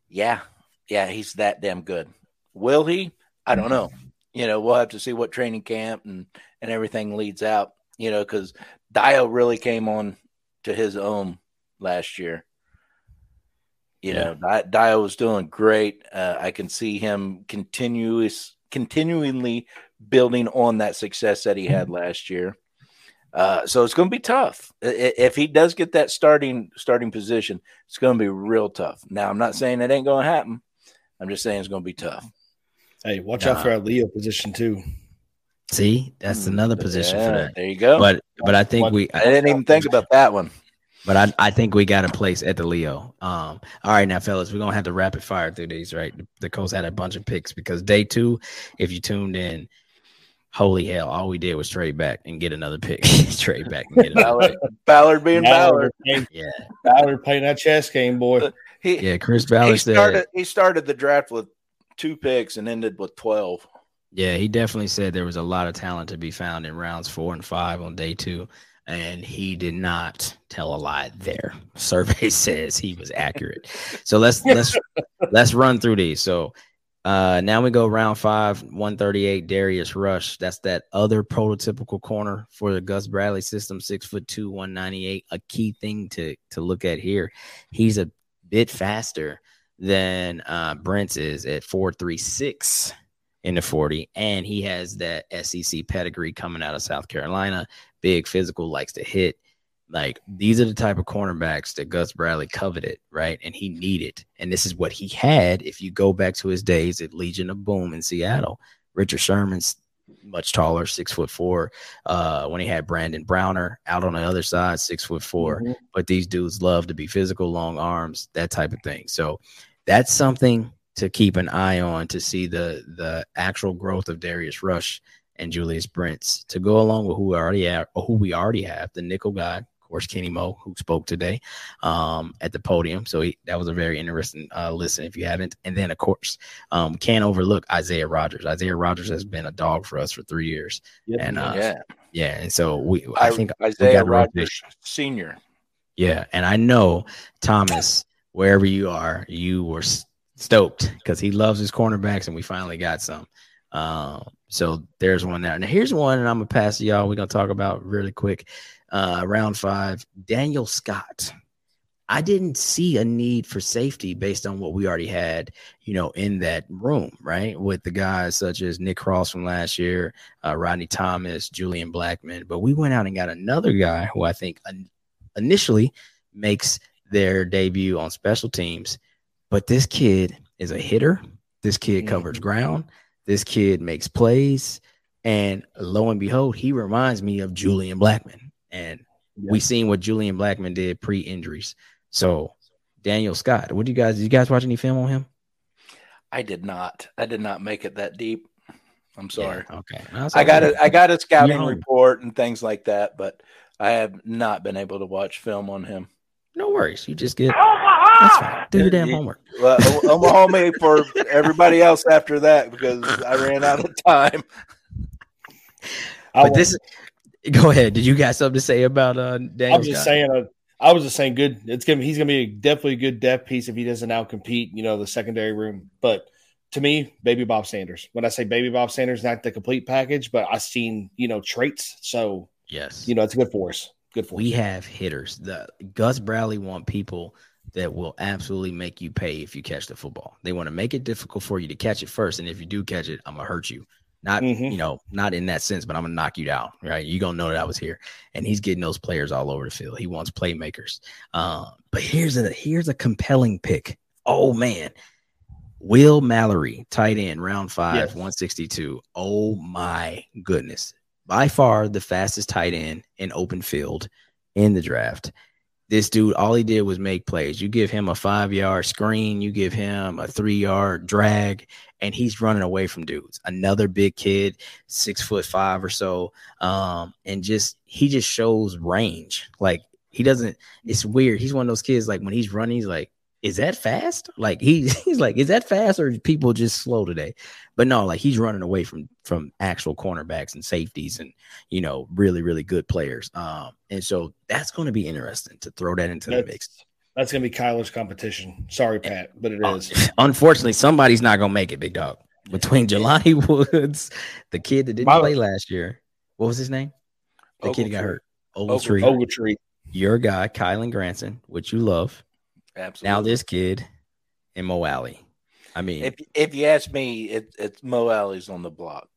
Yeah, yeah, he's that damn good. Will he? I don't know. You know, we'll have to see what training camp and and everything leads out. You know, because Dayo really came on to his own last year. You Yeah. know, Di- Dayo was doing great. Uh, I can see him continuous, continually building on that success that he had last year. Uh, so it's going to be tough. I- i- If he does get that starting starting position, it's going to be real tough. Now, I'm not saying it ain't going to happen. I'm just saying it's going to be tough. Hey, watch Nah. out for that Leo position too. See, that's another position for that. There you go. But but I think we I didn't even think about that one. But I, I think we got a place at the Leo. Um, all right, now, fellas, we're gonna have to rapid fire through these, right? The, the Colts had a bunch of picks because day two, if you tuned in, holy hell, all we did was trade back and get another pick. [laughs] trade back and get another Ballard, Ballard being Ballard. playing, Yeah. Ballard playing that chess game, boy. He, Yeah, Chris he Ballard said started he started the draft with two picks and ended with twelve. Yeah, he definitely said there was a lot of talent to be found in rounds four and five on day two, and he did not tell a lie there. [laughs] Survey says he was accurate. So let's let's let's run through these. So uh now we go round five, 138, Darius Rush. That's that other prototypical corner for the Gus Bradley system, six foot two, 198. A key thing to to look at here. He's a bit faster than uh Brents is at 436 in the 40 and he has that SEC pedigree coming out of South Carolina big physical likes to hit like these are the type of cornerbacks that Gus Bradley coveted right and he needed and this is what he had if you go back to his days at Legion of Boom in Seattle Richard Sherman's much taller six foot four uh when he had Brandon Browner out on the other side six foot 4 Mhm. but these dudes love to be physical, long arms, that type of thing. So that's something to keep an eye on to see the the actual growth of Darius Rush and Julius Brents to go along with who we already have, or who we already have, the nickel guy, of course, Kenny Moe, who spoke today um, at the podium. So he, that was a very interesting uh, listen if you haven't. And then, of course, um, can't overlook Isaiah Rodgers. Isaiah Rodgers has been a dog for us for three years, Yep. and uh, yeah, yeah, and so we, I, I, think Isaiah Rodgers. Senior. Yeah, and I know Thomas, wherever you are, you were stoked because he loves his cornerbacks, and we finally got some. Um, so there's one there. Now here's one, and I'm gonna pass to y'all. We're gonna talk about really quick. Uh, round five, Daniel Scott. I didn't see a need for safety based on what we already had, you know, in that room, right? With the guys such as Nick Cross from last year, uh, Rodney Thomas, Julian Blackmon. But we went out and got another guy who I think in- initially makes their debut on special teams. But this kid is a hitter. This kid covers ground. This kid makes plays. And lo and behold, he reminds me of Julian Blackmon. And we seen what Julian Blackmon did pre-injuries. So Daniel Scott, what do you guys? Did you guys watch any film on him? I did not. I did not make it that deep. I'm sorry. Yeah, okay. No, I got a I got a scouting report and things like that, but I have not been able to watch film on him. No worries. You just get. That's fine. Do your damn You- homework. Well, Oklahoma [laughs] for everybody else after that because I ran out of time. I But was, this. Go ahead. Did you got something to say about uh, Daniel I'm just Scott? saying. Uh, I was just saying, good. It's gonna. He's gonna be definitely a good depth piece if he doesn't out compete. You know, the secondary room. But to me, baby Bob Sanders. When I say baby Bob Sanders, not the complete package, but I've seen you know traits. So Yes. you know it's a good for us. Good for we have hitters. The Gus Bradley want people that will absolutely make you pay if you catch the football. They want to make it difficult for you to catch it first, and if you do catch it, I'm gonna hurt you. Not Mhm. you know, not in that sense, but I'm gonna knock you down. Right? You gonna know that I was here, and he's getting those players all over the field. He wants playmakers. Uh, but here's a here's a compelling pick. Oh man. Will Mallory, tight end, round five, Yes. 162. Oh my goodness. By far the fastest tight end in open field in the draft. This dude, all he did was make plays. You give him a five yard screen, you give him a three yard drag, and he's running away from dudes. Another big kid, six foot five or so. Um, and just he just shows range. Like he doesn't, it's weird. He's one of those kids, like when he's running, he's like, is that fast? Like he, [laughs] he's like, is that fast or are people just slow today? But no, like he's running away from from actual cornerbacks and safeties and you know really really good players. Um, and so that's going to be interesting to throw that into the mix. That's, that's gonna be Kyler's competition. Sorry, Pat, but it Uh, is. [laughs] Unfortunately, somebody's not going to make it, big dog. Between Jelani [laughs] Woods, the kid that didn't My- play last year, what was his name? The kid that got Ogletree. hurt. Ogletree. Ogletree. Your guy, Kylen Granson, which you love. Absolutely. Now this kid and Mo Alley. I mean, if if you ask me, it, it's Mo Alley's on the block.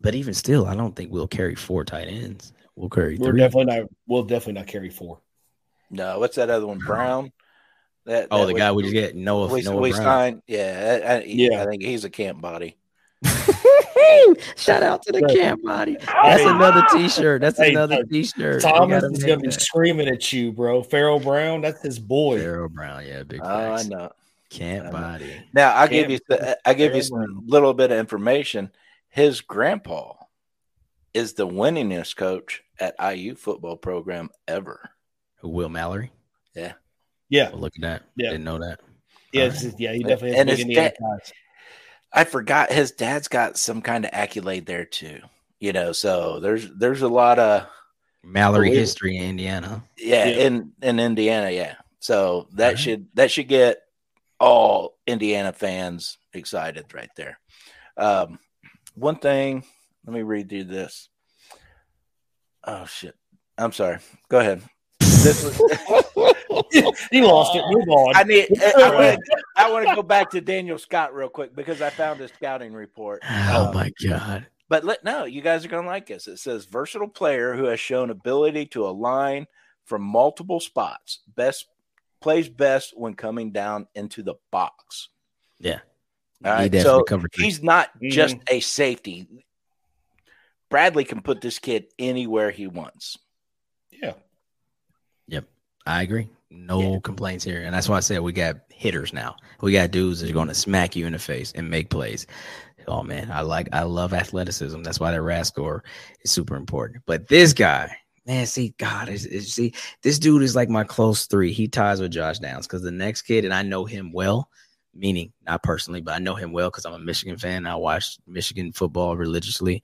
but even still, I don't think we'll carry four tight ends. We'll carry We're three. definitely not. We'll definitely not carry four. No, what's that other one? Brown. That oh, that the was- guy we just get Noah. we, Noah we Brown. signed. Yeah, I, I, Yeah. I think he's a camp body. [laughs] Shout out to the Right. camp body. That's Hey. another T-shirt. That's Hey, another uh, T-shirt. Thomas is gonna be that. screaming at you, bro. Pharaoh Brown, that's his boy. Darryl Brown, yeah, big Oh, I know. Camp I know. body. Now I'll give you Camp- I give you Farrell some little bit of information. His grandpa is the winningest coach at IU football program ever. Who Will Mallory? Yeah, Well, look at that. Yeah. Didn't know that. yeah, All it's just- yeah. He definitely has And big his dad- ties. I forgot his dad's got some kind of accolade there too. You know, so there's there's a lot of Mallory Believe history in Indiana. yeah, Yeah. in in Indiana, yeah. So that Alright. should that should get all Indiana fans excited right there. Um, one thing, let me read through this. Oh shit! I'm sorry. Go ahead. This was, [laughs] [laughs] he lost it. Move on. I need. I want to. I want to [laughs] go back to Daniel Scott real quick because I found his scouting report. Oh Um, my god. But let no, you guys are going to like this. It says versatile player who has shown ability to align from multiple spots. Best plays best when coming down into the box. Yeah. All He So covered three. he's not Mhm. just a safety. Bradley can put this kid anywhere he wants. Yeah, I agree. No complaints here. And that's why I said we got hitters now. We got dudes that are going to smack you in the face and make plays. Oh man, I like I love athleticism. That's why that RAS score is super important. But this guy, man, see, God, is, is see, this dude is like my close three. He ties with Josh Downs because the next kid, and I know him well, meaning not personally, but I know him well because I'm a Michigan fan. I watch Michigan football religiously.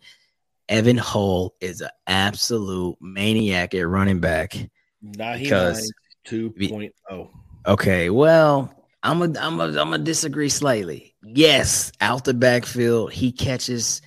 Evan Hull is an absolute maniac at running back. Because- nine two point oh. Okay, well, I'm a, I'm a, I'm gonna disagree slightly. Yes, out the backfield, he catches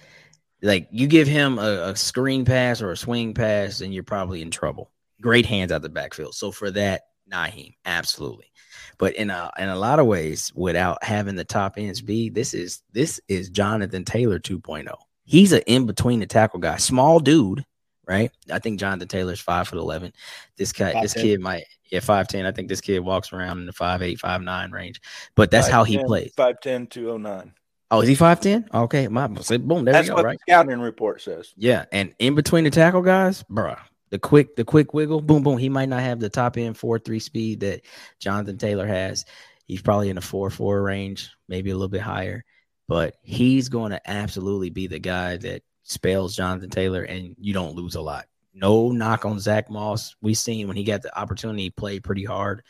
like you give him a, a screen pass or a swing pass, and you're probably in trouble. Great hands out the backfield. So for that, Nyheim, absolutely. But in a in a lot of ways, without having the top end speed, this is this is Jonathan Taylor 2.0. He's an in between the tackle guy, small dude, right? I think Jonathan Taylor's five foot eleven. This guy, this 5'10". kid might yeah, five ten. I think this kid walks around in the five eight, five nine range. But that's how he plays. 5'10, 209. Oh, is he five ten? Okay, my boom. There That's go. what Right. the scouting report says. Yeah, and in between the tackle guys, bruh, the quick, the quick wiggle, boom, boom. He might not have the top end four three speed that Jonathan Taylor has. He's probably in the four four range, maybe a little bit higher, but he's going to absolutely be the guy that spells Jonathan Taylor, and you don't lose a lot. No knock on Zach Moss. We seen when he got the opportunity, he played pretty hard,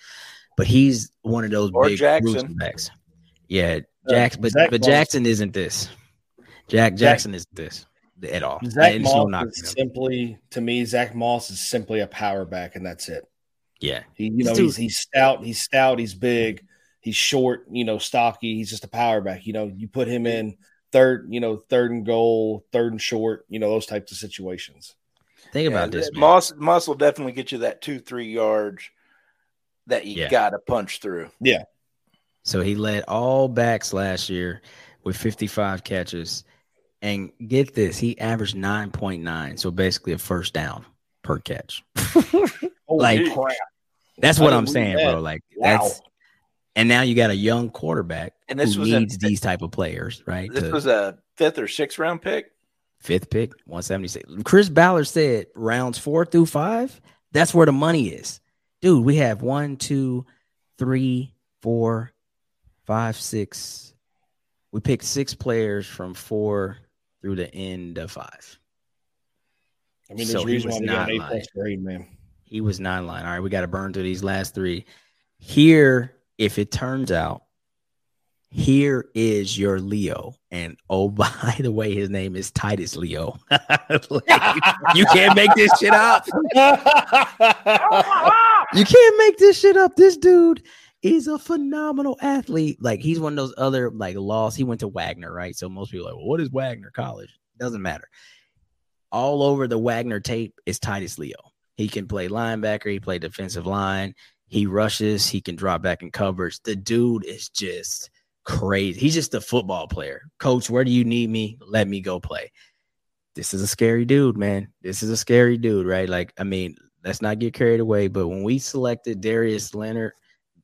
but he's one of those Or big Jackson. backs. Yeah, uh, Jackson, but Zach but Moss- Jackson isn't this. Jack Jackson isn't this at all. Zach There's Moss knock is simply to me. Zach Moss is simply a power back, and that's it. Yeah, He, you know, Dude. he's he's stout. He's stout. He's big. he's short, you know, stocky. He's just a power back. You know, you put him in third, you know, third and goal, third and short, you know, those types of situations. Think about this. man. Moss Moss will definitely get you that two three yards that you Yeah. got to punch through. Yeah. So he led all backs last year with 55 catches. And get this, he averaged 9.9. So basically a first down per catch. [laughs] Like, Holy crap. That's what didn't I'm saying, that. bro. Like Wow. that's and now you got a young quarterback And this who was a- needs these type of players, right? This to- was a fifth or sixth round pick. fifth pick, 176. Chris Ballard said rounds four through five, that's where the money is. Dude, we have one, two, three, four, five, six. We picked six players from four through the end of five. I mean, there's So a he reason was why we got not an A lying. plus grade, man. He was nine line. All right, we got to burn through these last three. Here, if it turns out, here is your Leo. And oh, [laughs] by the way, his name is Titus Leo. [laughs] Like, you can't make this shit up. [laughs] You can't make this shit up. This dude is a phenomenal athlete. Like he's one of those other like lost. He went to Wagner, right? So most people are like, well, what is Wagner College? Doesn't matter. All over the Wagner tape is Titus Leo. He can play linebacker. He played defensive line. He rushes. He can drop back in coverage. The dude is just crazy. He's just a football player. Coach, where do you need me? Let me go play. This is a scary dude, man. This is a scary dude, right? Like, I mean, let's not get carried away. But when we selected Darius Leonard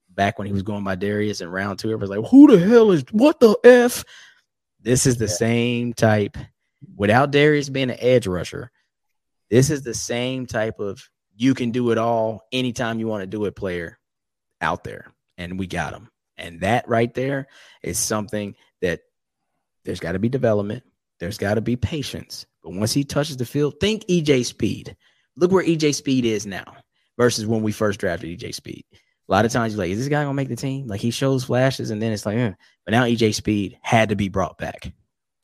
back when he was going by Darius in round two, everybody's like, who the hell is what the F? This is the same type without Darius being an edge rusher. This is the same type of you can do it all anytime you want to do it player out there. And we got him. And that right there is something that there's got to be development. There's got to be patience. But once he touches the field, think EJ Speed. Look where EJ Speed is now versus when we first drafted EJ Speed. A lot of times you're like, is this guy gonna make the team? Like he shows flashes and then it's like, eh. but now EJ Speed had to be brought back.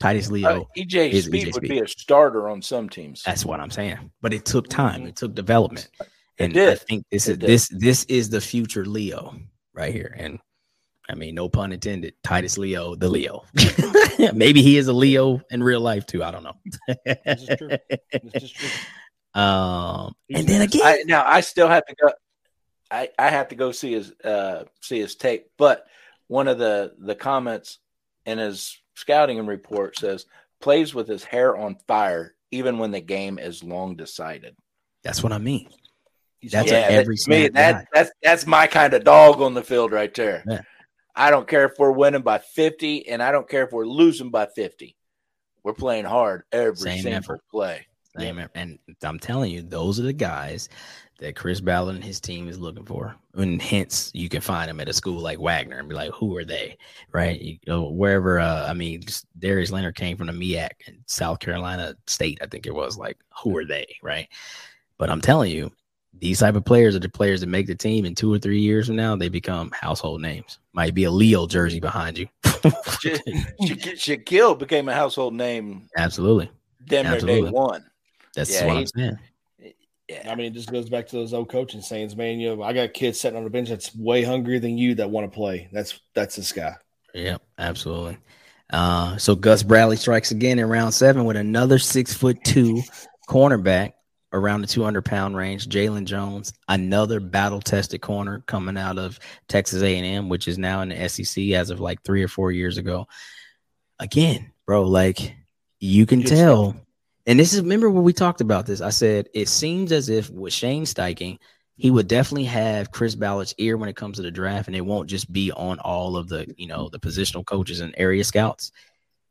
Titus Leo. Uh, EJ is Speed EJ would Speed. be a starter on some teams. That's what I'm saying. But it took time. It took development. And I did. think this It is did. this this is the future Leo right here. And I mean, no pun intended. Titus Leo, the Leo. [laughs] Maybe he is a Leo in real life too. I don't know. This is true. This is true. [laughs] um, and then again, I, now I still have to go. I, I have to go see his uh, see his tape. But one of the the comments in his scouting and report says plays with his hair on fire even when the game is long decided. that's what I mean. That's a- a that- every me, that that's that's my kind of dog on the field right there. Yeah. I don't care if we're winning by fifty, and I don't care if we're losing by fifty. We're playing hard every Same single effort. play. Same, and I'm telling you, those are the guys that Chris Ballard and his team is looking for. And hence, you can find them at a school like Wagner and be like, who are they? Right? You know, wherever, uh, I mean, just Darius Leonard came from the MEAC in South Carolina State, I think it was. Like, who are they? Right? But I'm telling you, these type of players are the players that make the team. In two or three years from now, they become household names. Might be a Leo jersey behind you. [laughs] Sha- Sha- Shaquille became a household name Absolutely. damn near day one. That's Yeah, what I'm saying. Yeah. I mean, it just goes back to those old coaching sayings, man. You know, I got kids sitting on the bench that's way hungrier than you that want to play. That's that's this guy. Yep, absolutely. Uh, so Gus Bradley strikes again in round seven with another six foot two cornerback around the 200 pound range. Jaylon Jones, another battle tested corner coming out of Texas A&M, which is now in the SEC as of like three or four years ago. Again, bro, like you can Good tell. And this is remember when we talked about this. I said it seems as if with Shane Steichen, he would definitely have Chris Ballard's ear when it comes to the draft, and it won't just be on all of the you know the positional coaches and area scouts.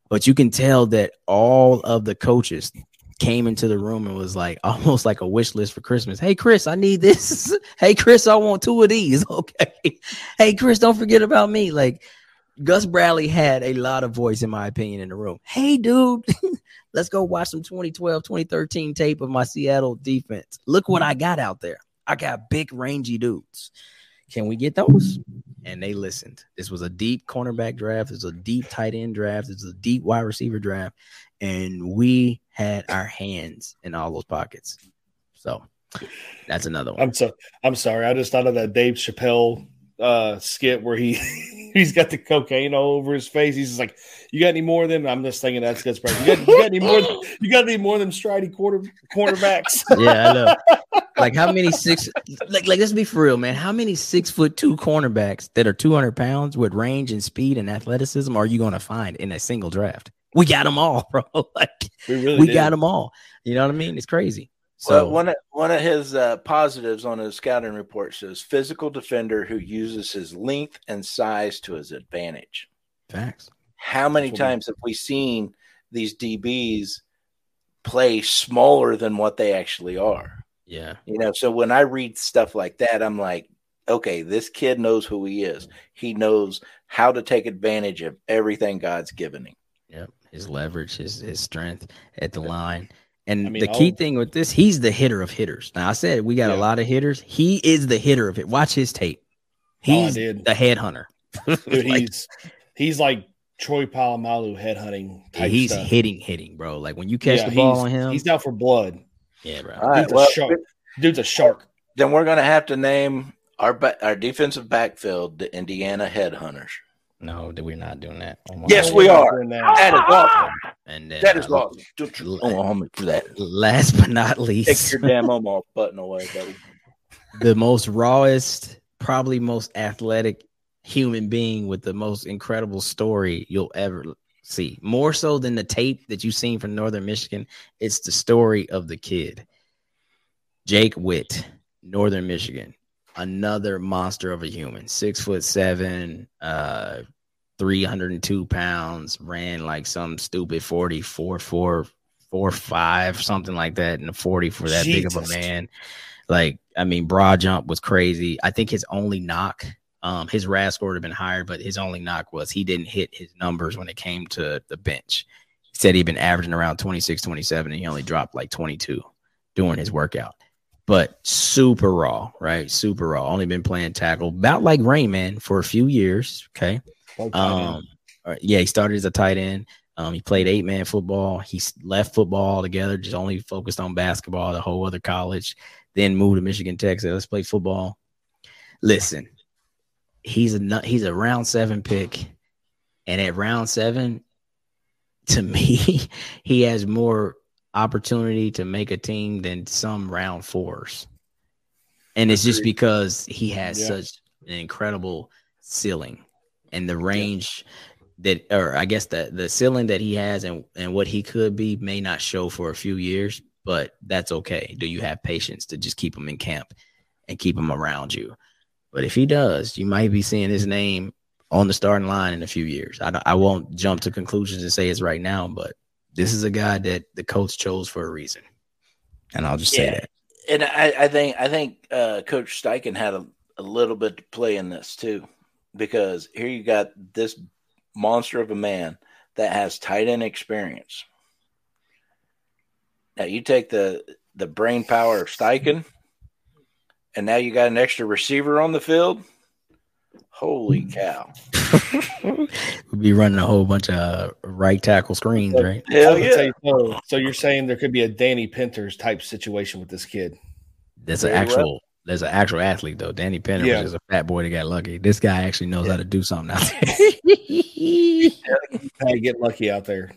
But you can tell that all of the coaches came into the room and was like [laughs] almost like a wish list for Christmas. Hey Chris, I need this. [laughs] hey Chris, I want two of these. [laughs] Okay. Hey Chris, don't forget about me. Like Gus Bradley had a lot of voice, in my opinion, in the room. Hey, dude, let's go watch some 2012, 2013 tape of my Seattle defense. Look what I got out there. I got big, rangy dudes. Can we get those? And they listened. This was a deep cornerback draft. This was a deep tight end draft. This was a deep wide receiver draft. And we had our hands in all those pockets. So that's another one. I'm so I'm sorry. I just thought of that Dave Chappelle uh, skit where he [laughs] [laughs] he's got the cocaine all over his face. He's just like, "You got any more of them?" I'm just thinking that's good. You got, you got any more? You got any more of them stridey quarter cornerbacks? [laughs] Yeah, I know. like how many six? Like, like let's be for real, man. How many six foot two cornerbacks that are 200 pounds with range and speed and athleticism are you going to find in a single draft? We got them all, [laughs] bro. like we really we did. got them all. You know what I mean? It's crazy. So one of, one of his uh, positives on his scouting report says physical defender who uses his length and size to his advantage. facts. How many times have we seen these DBs play smaller than what they actually are? Yeah. You know, so when I read stuff like that, I'm like, okay, this kid knows who he is. He knows how to take advantage of everything God's given him. Yep. His leverage, his his strength at the line. And I mean, the key all- thing with this, he's the hitter of hitters. Now I said we got a lot of hitters. He is the hitter of it. Watch his tape. Oh, I He's did. the headhunter. Dude, [laughs] Like, he's he's like Troy Polamalu headhunting type he's stuff. hitting, hitting, bro. Like when you catch Yeah, the ball on him, He's out for blood. yeah, bro. All right, Dude's a shark. Dude's a shark. then we're going to have to name our ba- our defensive backfield the Indiana Headhunters. No, that we're not doing that. Oh Yes, God. we are. That. That is awesome. And then, That is uh, awesome. Don't you Omaha for that. Last but not least, Take least, your damn [laughs] Omaha button away, buddy. the most rawest, probably most athletic human being with the most incredible story you'll ever see. More so than the tape that you've seen from Northern Michigan, it's the story of the kid. Jake Witt, Northern Michigan, another monster of a human, six foot seven, uh, 302 pounds, ran like some stupid 40, 4, 4, 4, 5, something like that in the 40 for that big of a man. Like, I mean, broad jump was crazy. I think his only knock, um, his RAS score would have been higher, but his only knock was he didn't hit his numbers when it came to the bench. He said he'd been averaging around 26, 27, and he only dropped like 22 during his workout. But super raw, right? Super raw. Only been playing tackle about like Raimann for a few years. Okay. Well, tight end. Um, uh, yeah, he started as a tight end. Um, he played eight man football. He left football altogether, just only focused on basketball. The whole other college, then moved to Michigan Tech. Said, "Let's play football." Listen, he's a he's a round seven pick, and at round seven, to [laughs] me, he has more opportunity to make a team than some round fours, and it's just because he has Yeah. such an incredible ceiling and the range that or I guess the the ceiling that he has and and what he could be may not show for a few years, but that's okay. Do you have patience to just keep him in camp and keep him around you? But if he does, you might be seeing his name on the starting line in a few years. I don't- I won't jump to conclusions and say it's right now, but this is a guy that the coach chose for a reason, and I'll just say that. And I, I think I think uh, Coach Steichen had a, a little bit to play in this too, because here you got this monster of a man that has tight end experience. Now you take the the brain power of Steichen, and now you got an extra receiver on the field. Holy cow! [laughs] we'll be running a whole bunch of right tackle screens, right? Hell I would yeah! so. So you're saying there could be a Danny Pinter's type situation with this kid? There's an Very well. actual there's an actual athlete though. Danny Pinter Yeah. was just a fat boy that got lucky. This guy actually knows how to do something out there. [laughs] Had to get lucky out there.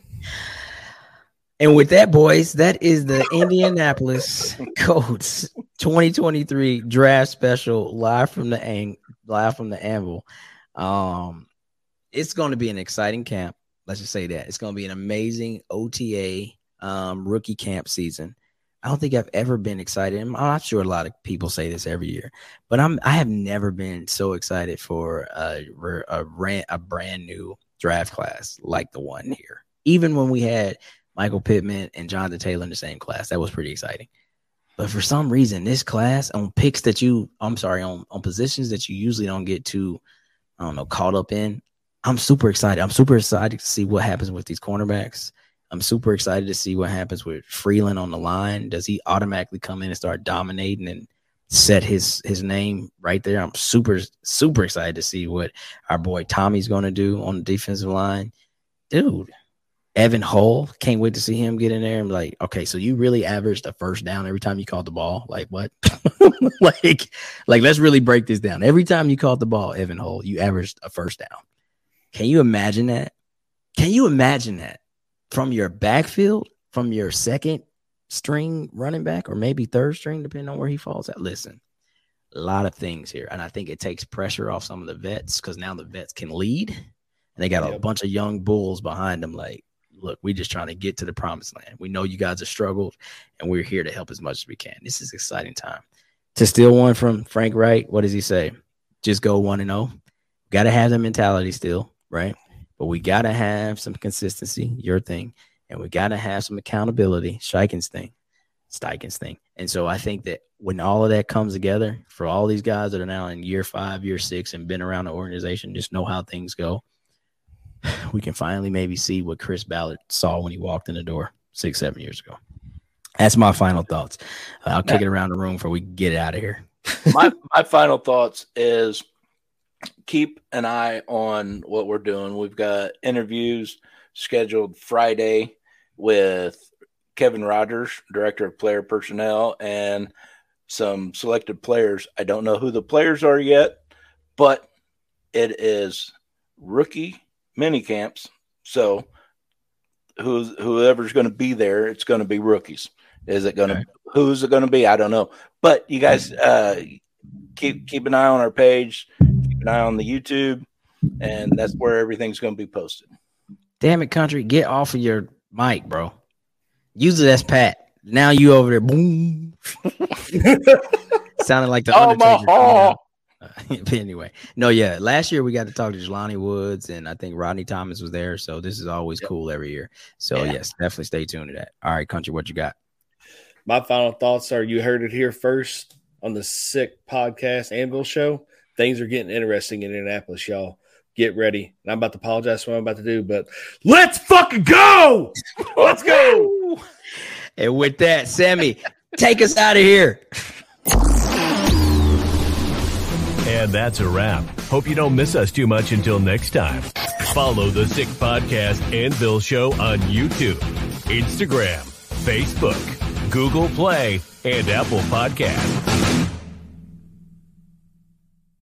and with that, boys, that is the Indianapolis [laughs] Colts 2023 draft special live from the ang- live from the anvil. Um, it's going to be an exciting camp. Let's just say that it's going to be an amazing OTA um, rookie camp season. I don't think I've ever been excited. I'm I'm sure a lot of people say this every year, but I'm I have never been so excited for a a, a, a brand new draft class like the one here. Even when we had Michael Pittman and Jonathan Taylor in the same class, that was pretty exciting. But for some reason, this class on picks that you, I'm sorry, on on positions that you usually don't get too, I don't know, caught up in. I'm super excited. I'm super excited to see what happens with these cornerbacks. I'm super excited to see what happens with Freeland on the line. Does he automatically come in and start dominating and set his his name right there? I'm super super excited to see what our boy Tommy's going to do on the defensive line. Dude, Evan Hull, can't wait to see him get in there I'm like, okay, so you really averaged a first down every time you caught the ball. Like what? [laughs] like, like let's really break this down. Every time you caught the ball, Evan Hull, you averaged a first down. Can you imagine that? Can you imagine that from your backfield, from your second string running back, or maybe third string, depending on where he falls at? Listen, a lot of things here. And I think it takes pressure off some of the vets because now the vets can lead and they got a bunch of young bulls behind them. Like, look, we're just trying to get to the promised land. We know you guys have struggled, and we're here to help as much as we can. This is exciting time. To steal one from Frank Reich, what does he say? Just go one and oh. zero. Got to have the mentality still, right? But we got to have some consistency, your thing, and we got to have some accountability, Steichen's thing, Steichen's thing. And so I think that when all of that comes together for all these guys that are now in year five, year six, and been around the organization, just know how things go we can finally maybe see what Chris Ballard saw when he walked in the door six, seven years ago. That's my final thoughts. I'll kick it around the room before we get out of here. [laughs] my my final thoughts is keep an eye on what we're doing. We've got interviews scheduled Friday with Kevin Rogers, director of player personnel, and some selected players. I don't know who the players are yet, but it is rookie mini camps. So who's whoever's going to be there, it's going to be rookies. Is it going to okay. who's it going to be? I don't know. But you guys uh, keep keep an eye on our page, keep an eye on the YouTube, and that's where everything's going to be posted. Damn it, country, get off of your mic, bro. Use it as Pat. Now you over there, boom. [laughs] [laughs] Sounded like the oh, Undertaker. [laughs] anyway, no, yeah. Last year we got to talk to Jelani Woods, and I think Rodney Thomas was there. So this is always yep. cool every year. So yeah. yes, definitely stay tuned to that. All right, country, what you got? My final thoughts are: you heard it here first on the Sick Podcast Anvil Show. Things are getting interesting in Indianapolis, y'all. Get ready. And I'm about to apologize for what I'm about to do, but let's fucking go. Let's go. [laughs] and with that, Sammy, take us out of here. And that's a wrap. Hope you don't miss us too much until next time. Follow the Sick Podcast Anvil Show on YouTube, Instagram, Facebook, Google Play, and Apple Podcasts.